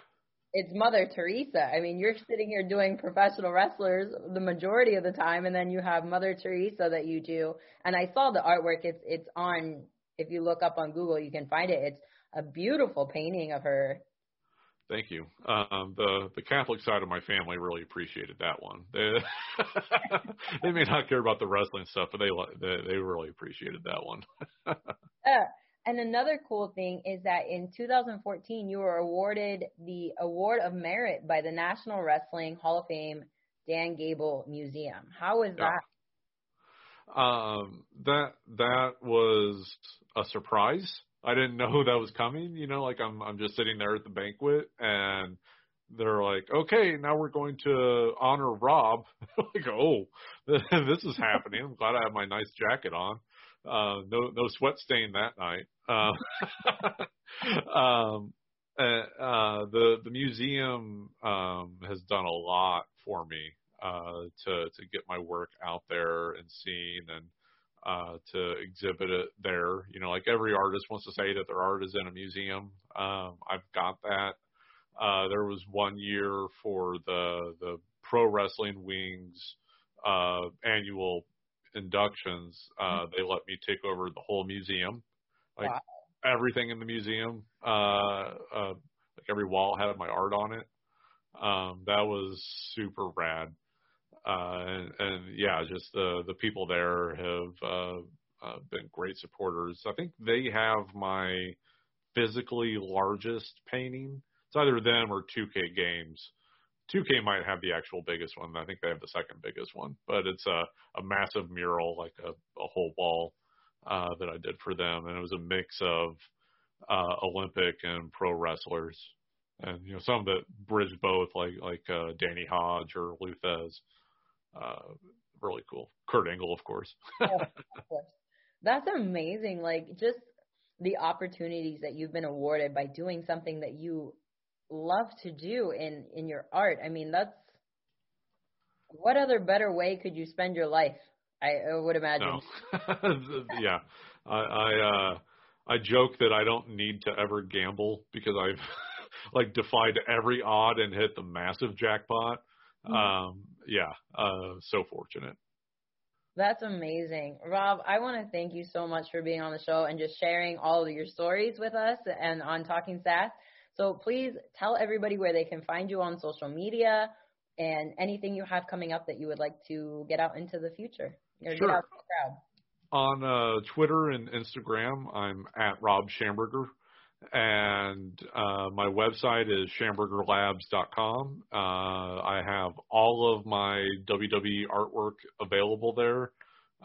it's Mother Teresa. I mean, you're sitting here doing professional wrestlers the majority of the time, and then you have Mother Teresa that you do. And I saw the artwork. It's it's on. If you look up on Google, you can find it. It's a beautiful painting of her. Thank you. Um, the the Catholic side of my family really appreciated that one. They <laughs> they may not care about the wrestling stuff, but they they, they really appreciated that one. uh, <laughs> and another cool thing is that in 2014, you were awarded the Award of Merit by the National Wrestling Hall of Fame Dan Gable Museum. How was Yeah. that? Um, that that was a surprise. I didn't know that was coming. You know, like I'm I'm just sitting there at the banquet and they're like, okay, now we're going to honor Rob. <laughs> like, oh, <laughs> this is happening. I'm glad I have my nice jacket on. Uh, no no sweat stain that night. Uh, <laughs> um, uh, uh, the the museum um, has done a lot for me uh, to to get my work out there and seen and uh, to exhibit it there. You know, like every artist wants to say that their art is in a museum. Um, I've got that. Uh, there was one year for the the Pro Wrestling Wings uh, annual inductions. Uh, they let me take over the whole museum, like Wow. everything in the museum. Uh, uh, like every wall had my art on it. Um, that was super rad. Uh, and, and yeah, just the the people there have uh, uh, been great supporters. I think they have my physically largest painting. It's either them or 2K Games. 2K might have the actual biggest one. I think they have the second biggest one, but it's a a massive mural, like a a whole wall uh, that I did for them, and it was a mix of uh, Olympic and pro wrestlers, and you know some that bridged both, like like uh, Danny Hodge or Lou Thesz. Uh, really cool. Kurt Angle, of course. <laughs> Of course. That's amazing. Like just the opportunities that you've been awarded by doing something that you love to do in in your art. I mean, that's what other better way could you spend your life? I, I would imagine. No. <laughs> yeah. I I uh I joke that I don't need to ever gamble because I've <laughs> like defied every odd and hit the massive jackpot. Um yeah, uh so fortunate. That's amazing. Rob, I want to thank you so much for being on the show and just sharing all of your stories with us and on Talking Sass. So please tell everybody where they can find you on social media and anything you have coming up that you would like to get out into the future Sure. the. On uh Twitter and Instagram, I'm at Rob Schamberger. And uh, my website is schambergerlabs.com. Uh, I have all of my WWE artwork available there.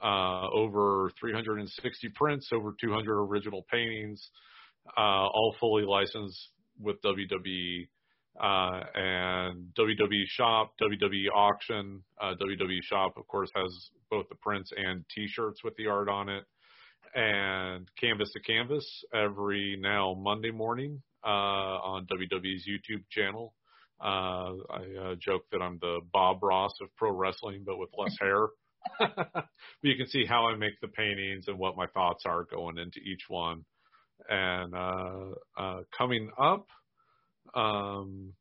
Uh, over 360 prints, over 200 original paintings, uh, all fully licensed with WWE. Uh, and WWE Shop, WWE Auction, uh, WWE Shop, of course, has both the prints and T-shirts with the art on it and Canvas to Canvas every now Monday morning uh, on WWE's YouTube channel. Uh, I uh, joke that I'm the Bob Ross of pro wrestling, but with less hair. <laughs> but you can see how I make the paintings and what my thoughts are going into each one. And uh, uh, coming up, um,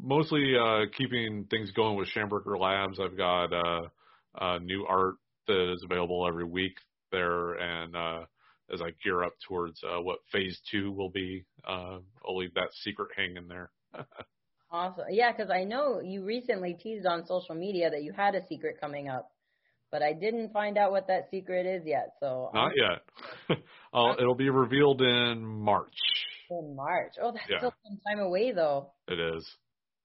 mostly uh, keeping things going with Schamberger Labs. I've got uh, uh, new art that is available every week there, and uh, as I gear up towards uh, what phase two will be, uh, I'll leave that secret hanging there. <laughs> Awesome. Yeah, because I know you recently teased on social media that you had a secret coming up, but I didn't find out what that secret is yet. So Not yet. <laughs> It'll be revealed in March. in March. Oh, that's Yeah. still some time away though. It is.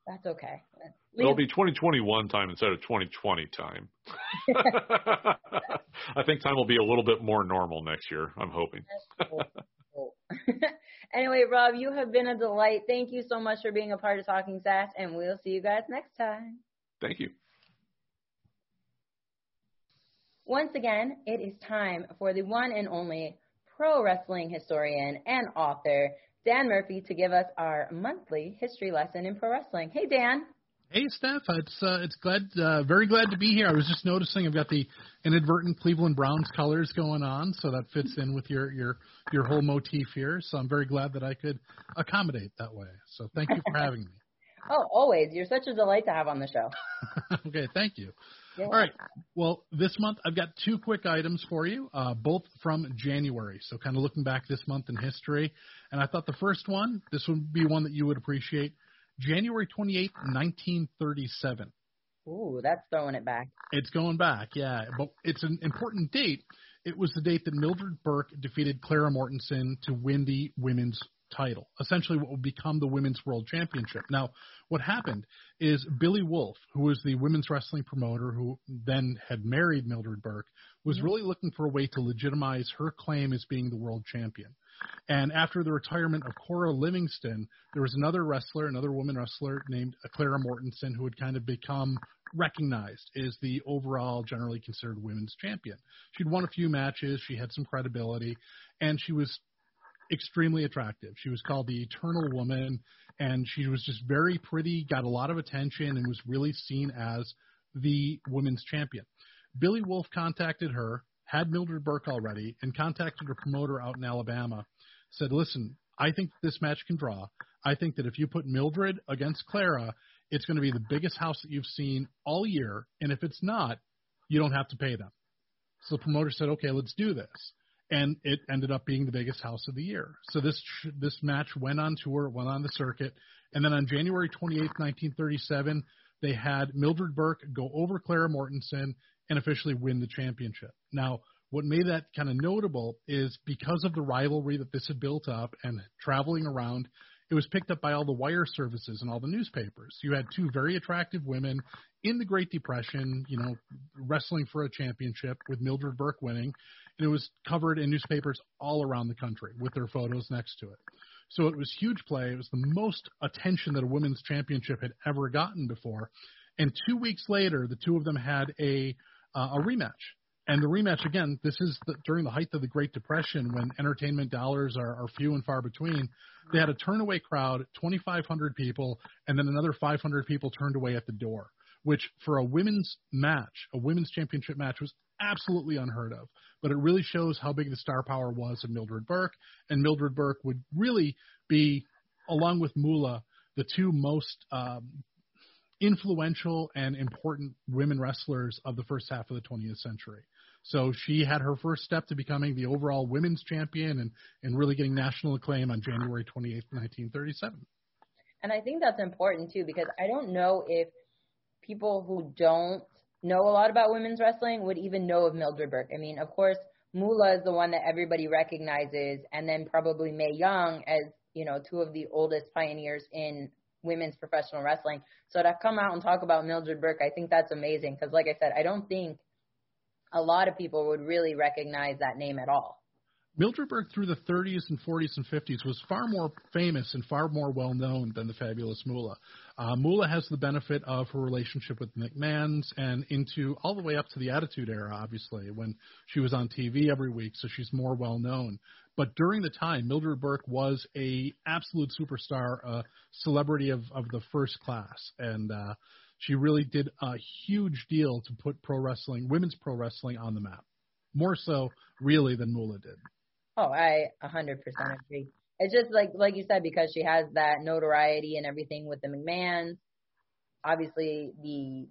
That's okay. It'll be 2021 time instead of 2020 time. <laughs> I think time will be a little bit more normal next year. I'm hoping. Cool. <laughs> Anyway, Rob, you have been a delight. Thank you so much for being a part of Talking Sass, and we'll see you guys next time. Thank you. Once again, it is time for the one and only pro wrestling historian and author, Dan Murphy, to give us our monthly history lesson in pro wrestling. Hey, Dan. Hey, Steph. It's uh, it's glad, uh, very glad to be here. I was just noticing I've got the inadvertent Cleveland Browns colors going on, so that fits in with your your your whole motif here. So I'm very glad that I could accommodate that way. So thank you for having me. <laughs> oh, always. You're such a delight to have on the show. <laughs> okay, thank you. All right. Well, this month I've got two quick items for you, uh, both from January. So kind of looking back this month in history, and I thought the first one, this would be one that you would appreciate. January 28th, 1937. Ooh, that's throwing it back. It's going back, yeah. But it's an important date. It was the date that Mildred Burke defeated Clara Mortensen to win the women's title, essentially what would become the Women's World Championship. Now, what happened is Billy Wolfe, who was the women's wrestling promoter who then had married Mildred Burke, was really looking for a way to legitimize her claim as being the world champion. And after the retirement of Cora Livingston, there was another wrestler, another woman wrestler named Clara Mortensen, who had kind of become recognized as the overall, generally considered women's champion. She'd won a few matches, she had some credibility, and she was extremely attractive. She was called the Eternal Woman, and she was just very pretty, got a lot of attention, and was really seen as the women's champion. Billy Wolfe contacted her, had Mildred Burke already, and contacted her promoter out in Alabama. Said, "Listen, I think this match can draw. I think that if you put Mildred against Clara, it's going to be the biggest house that you've seen all year, and if it's not, you don't have to pay them." So the promoter said, "Okay, let's do this." and it ended up being the biggest house of the year. So this this match went on tour, went on the circuit, and then on January 28, 1937, they had Mildred Burke go over Clara Mortensen and officially win the championship. Now, what made that kind of notable is because of the rivalry that this had built up and traveling around, it was picked up by all the wire services and all the newspapers. You had two very attractive women in the Great Depression, you know, wrestling for a championship with Mildred Burke winning and it was covered in newspapers all around the country with their photos next to it. So it was huge play. It was the most attention that a women's championship had ever gotten before. And two weeks later, the two of them had a uh, a rematch. And the rematch again, this is the, during the height of the Great Depression when entertainment dollars are, are few and far between. They had a turnaway crowd, 2,500 people, and then another 500 people turned away at the door, which for a women's match, a women's championship match, was absolutely unheard of. But it really shows how big the star power was of Mildred Burke, and Mildred Burke would really be, along with Moolah, the two most um, influential and important women wrestlers of the first half of the 20th century. So she had her first step to becoming the overall women's champion and, and really getting national acclaim on January 28, 1937. And I think that's important too because I don't know if people who don't know a lot about women's wrestling would even know of Mildred Burke. I mean, of course, Moolah is the one that everybody recognizes, and then probably Mae Young as you know two of the oldest pioneers in women's professional wrestling. So to come out and talk about Mildred Burke, I think that's amazing because, like I said, I don't think a lot of people would really recognize that name at all. Mildred Burke through the 30s and 40s and 50s was far more famous and far more well known than the fabulous Moolah. Uh, Moolah has the benefit of her relationship with McMahon's and into all the way up to the Attitude Era, obviously, when she was on TV every week, so she's more well known. But during the time, Mildred Burke was a absolute superstar, a celebrity of, of the first class, and uh, she really did a huge deal to put pro wrestling, women's pro wrestling, on the map. More so, really, than Moolah did. Oh, I 100% agree. It's just like like you said because she has that notoriety and everything with the McMahons. Obviously, the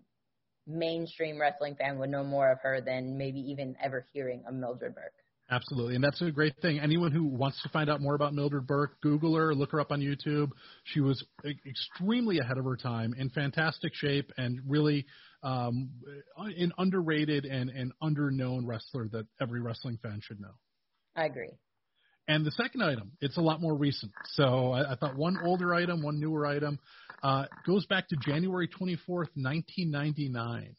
mainstream wrestling fan would know more of her than maybe even ever hearing of Mildred Burke. Absolutely, and that's a great thing. Anyone who wants to find out more about Mildred Burke, Google her, look her up on YouTube. She was extremely ahead of her time, in fantastic shape, and really um, an underrated and an underknown wrestler that every wrestling fan should know. I agree. And the second item, it's a lot more recent. So I, I thought one older item, one newer item, uh, goes back to January 24th, 1999.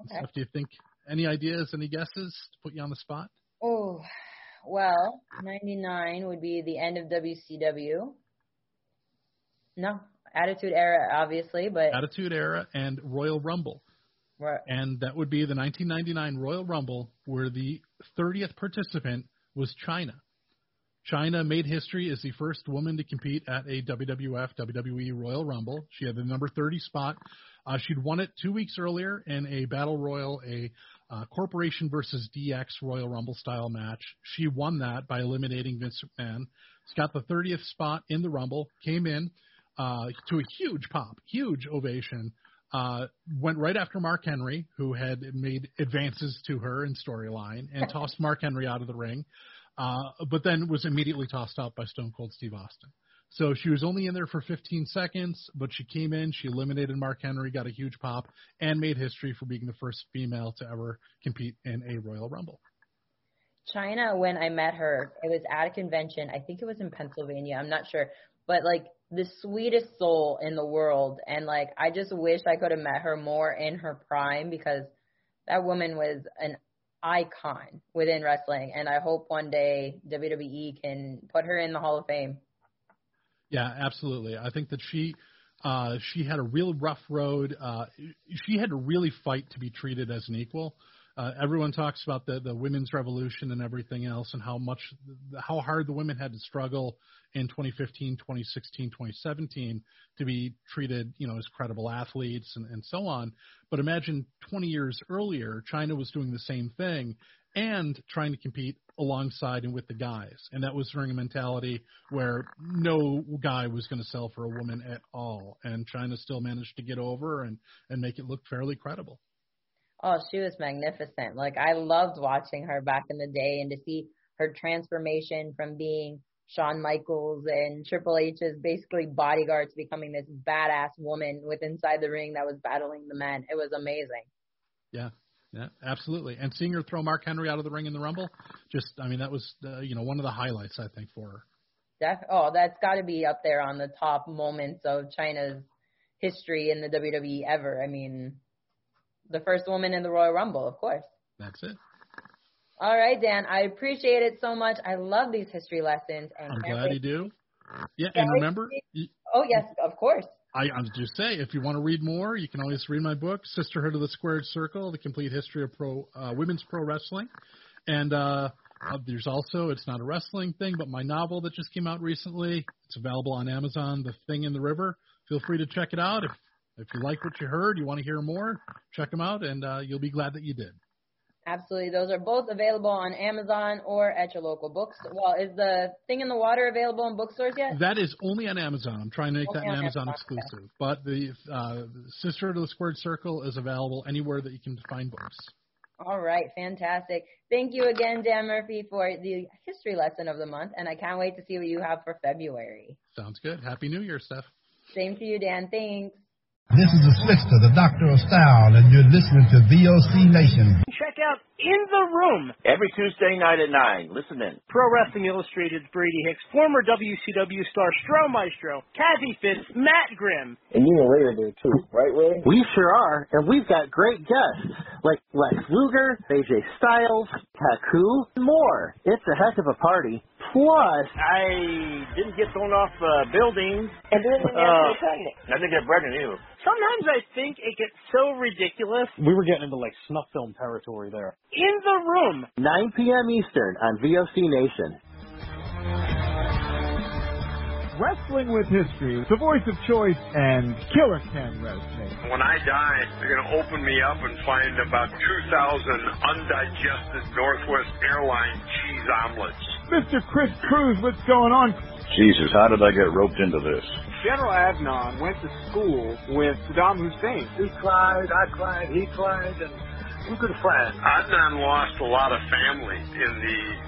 Okay. So do you think any ideas, any guesses to put you on the spot? Oh, well, 99 would be the end of WCW. No, Attitude Era, obviously, but Attitude Era and Royal Rumble. Right. And that would be the 1999 Royal Rumble, where the 30th participant was Chyna. Chyna made history as the first woman to compete at a WWF WWE Royal Rumble. She had the number 30 spot. Uh, she'd won it two weeks earlier in a Battle Royal, a uh, Corporation versus DX Royal Rumble style match. She won that by eliminating Vince McMahon. She got the 30th spot in the Rumble, came in uh, to a huge pop, huge ovation. Uh, went right after Mark Henry, who had made advances to her in storyline, and tossed Mark Henry out of the ring. Uh, but then was immediately tossed out by Stone Cold Steve Austin. So she was only in there for 15 seconds, but she came in, she eliminated Mark Henry, got a huge pop, and made history for being the first female to ever compete in a Royal Rumble. Chyna, when I met her, it was at a convention. I think it was in Pennsylvania. I'm not sure, but like the sweetest soul in the world, and like I just wish I could have met her more in her prime because that woman was an icon within wrestling, and I hope one day WWE can put her in the Hall of Fame. Yeah, absolutely. I think that she uh, she had a real rough road. Uh, she had to really fight to be treated as an equal. Uh, everyone talks about the the women's revolution and everything else, and how much how hard the women had to struggle in 2015, 2016, 2017 to be treated, you know, as credible athletes and, and so on. But imagine 20 years earlier, Chyna was doing the same thing and trying to compete alongside and with the guys. And that was during a mentality where no guy was going to sell for a woman at all. And China still managed to get over and, and make it look fairly credible. Oh, she was magnificent. Like I loved watching her back in the day and to see her transformation from being Shawn Michaels and Triple H's basically bodyguards becoming this badass woman with inside the ring that was battling the men. It was amazing. Yeah, yeah, absolutely. And seeing her throw Mark Henry out of the ring in the Rumble, just I mean that was uh, you know one of the highlights I think for her. Def- oh, that's got to be up there on the top moments of Chyna's history in the WWE ever. I mean, the first woman in the Royal Rumble, of course. That's it. All right, Dan. I appreciate it so much. I love these history lessons. And I'm glad you do. Yeah, and remember. Oh yes, of course. I, I just say, if you want to read more, you can always read my book, Sisterhood of the Squared Circle: The Complete History of Pro uh, Women's Pro Wrestling. And uh, uh, there's also, it's not a wrestling thing, but my novel that just came out recently. It's available on Amazon, The Thing in the River. Feel free to check it out. If if you like what you heard, you want to hear more, check them out, and uh, you'll be glad that you did. Absolutely. Those are both available on Amazon or at your local books. Well, is the Thing in the Water available in bookstores yet? That is only on Amazon. I'm trying to make only that an Amazon, Amazon exclusive. Okay. But the uh, Sister to the Squared Circle is available anywhere that you can find books. All right, fantastic. Thank you again, Dan Murphy, for the history lesson of the month, and I can't wait to see what you have for February. Sounds good. Happy New Year, Steph. Same to you, Dan. Thanks. This is the Slickster, the Doctor of Style, and you're listening to VOC Nation. Check out In the Room every Tuesday night at 9. Listen in. Pro Wrestling Illustrated's Brady Hicks, former WCW star Stro Maestro, Kathie Fitz, Matt Grimm. And you and Ray are there too, right, Ray? We sure are, and we've got great guests like Lex Luger, AJ Styles, Haku, and more. It's a heck of a party. Plus, I didn't get thrown off uh, buildings. And didn't uh, pregnant. I didn't get pregnant either. Sometimes I think it gets so ridiculous. We were getting into like snuff film territory there. In the room. 9 p.m. Eastern on VOC Nation. Wrestling with History, the voice of choice, and Killer Ken Resnick. When I die, they're going to open me up and find about 2,000 undigested Northwest Airline cheese omelets. Mr. Chris Cruz, what's going on? Jesus, how did I get roped into this? General Adnan went to school with Saddam Hussein. He cried, I cried, he cried, and we're good friends. Adnan lost a lot of family in the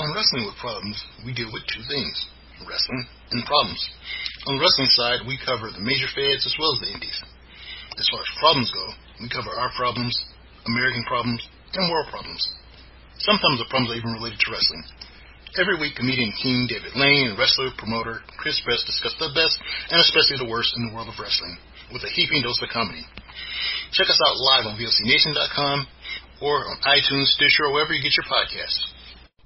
On Wrestling with Problems, we deal with two things wrestling and problems. On the wrestling side, we cover the major feds as well as the indies. As far as problems go, we cover our problems, American problems, and world problems. Sometimes the problems are even related to wrestling. Every week, comedian King David Lane and wrestler promoter Chris Best discuss the best and especially the worst in the world of wrestling with a heaping dose of comedy. Check us out live on VOCNation.com or on iTunes, Stitcher, or wherever you get your podcasts.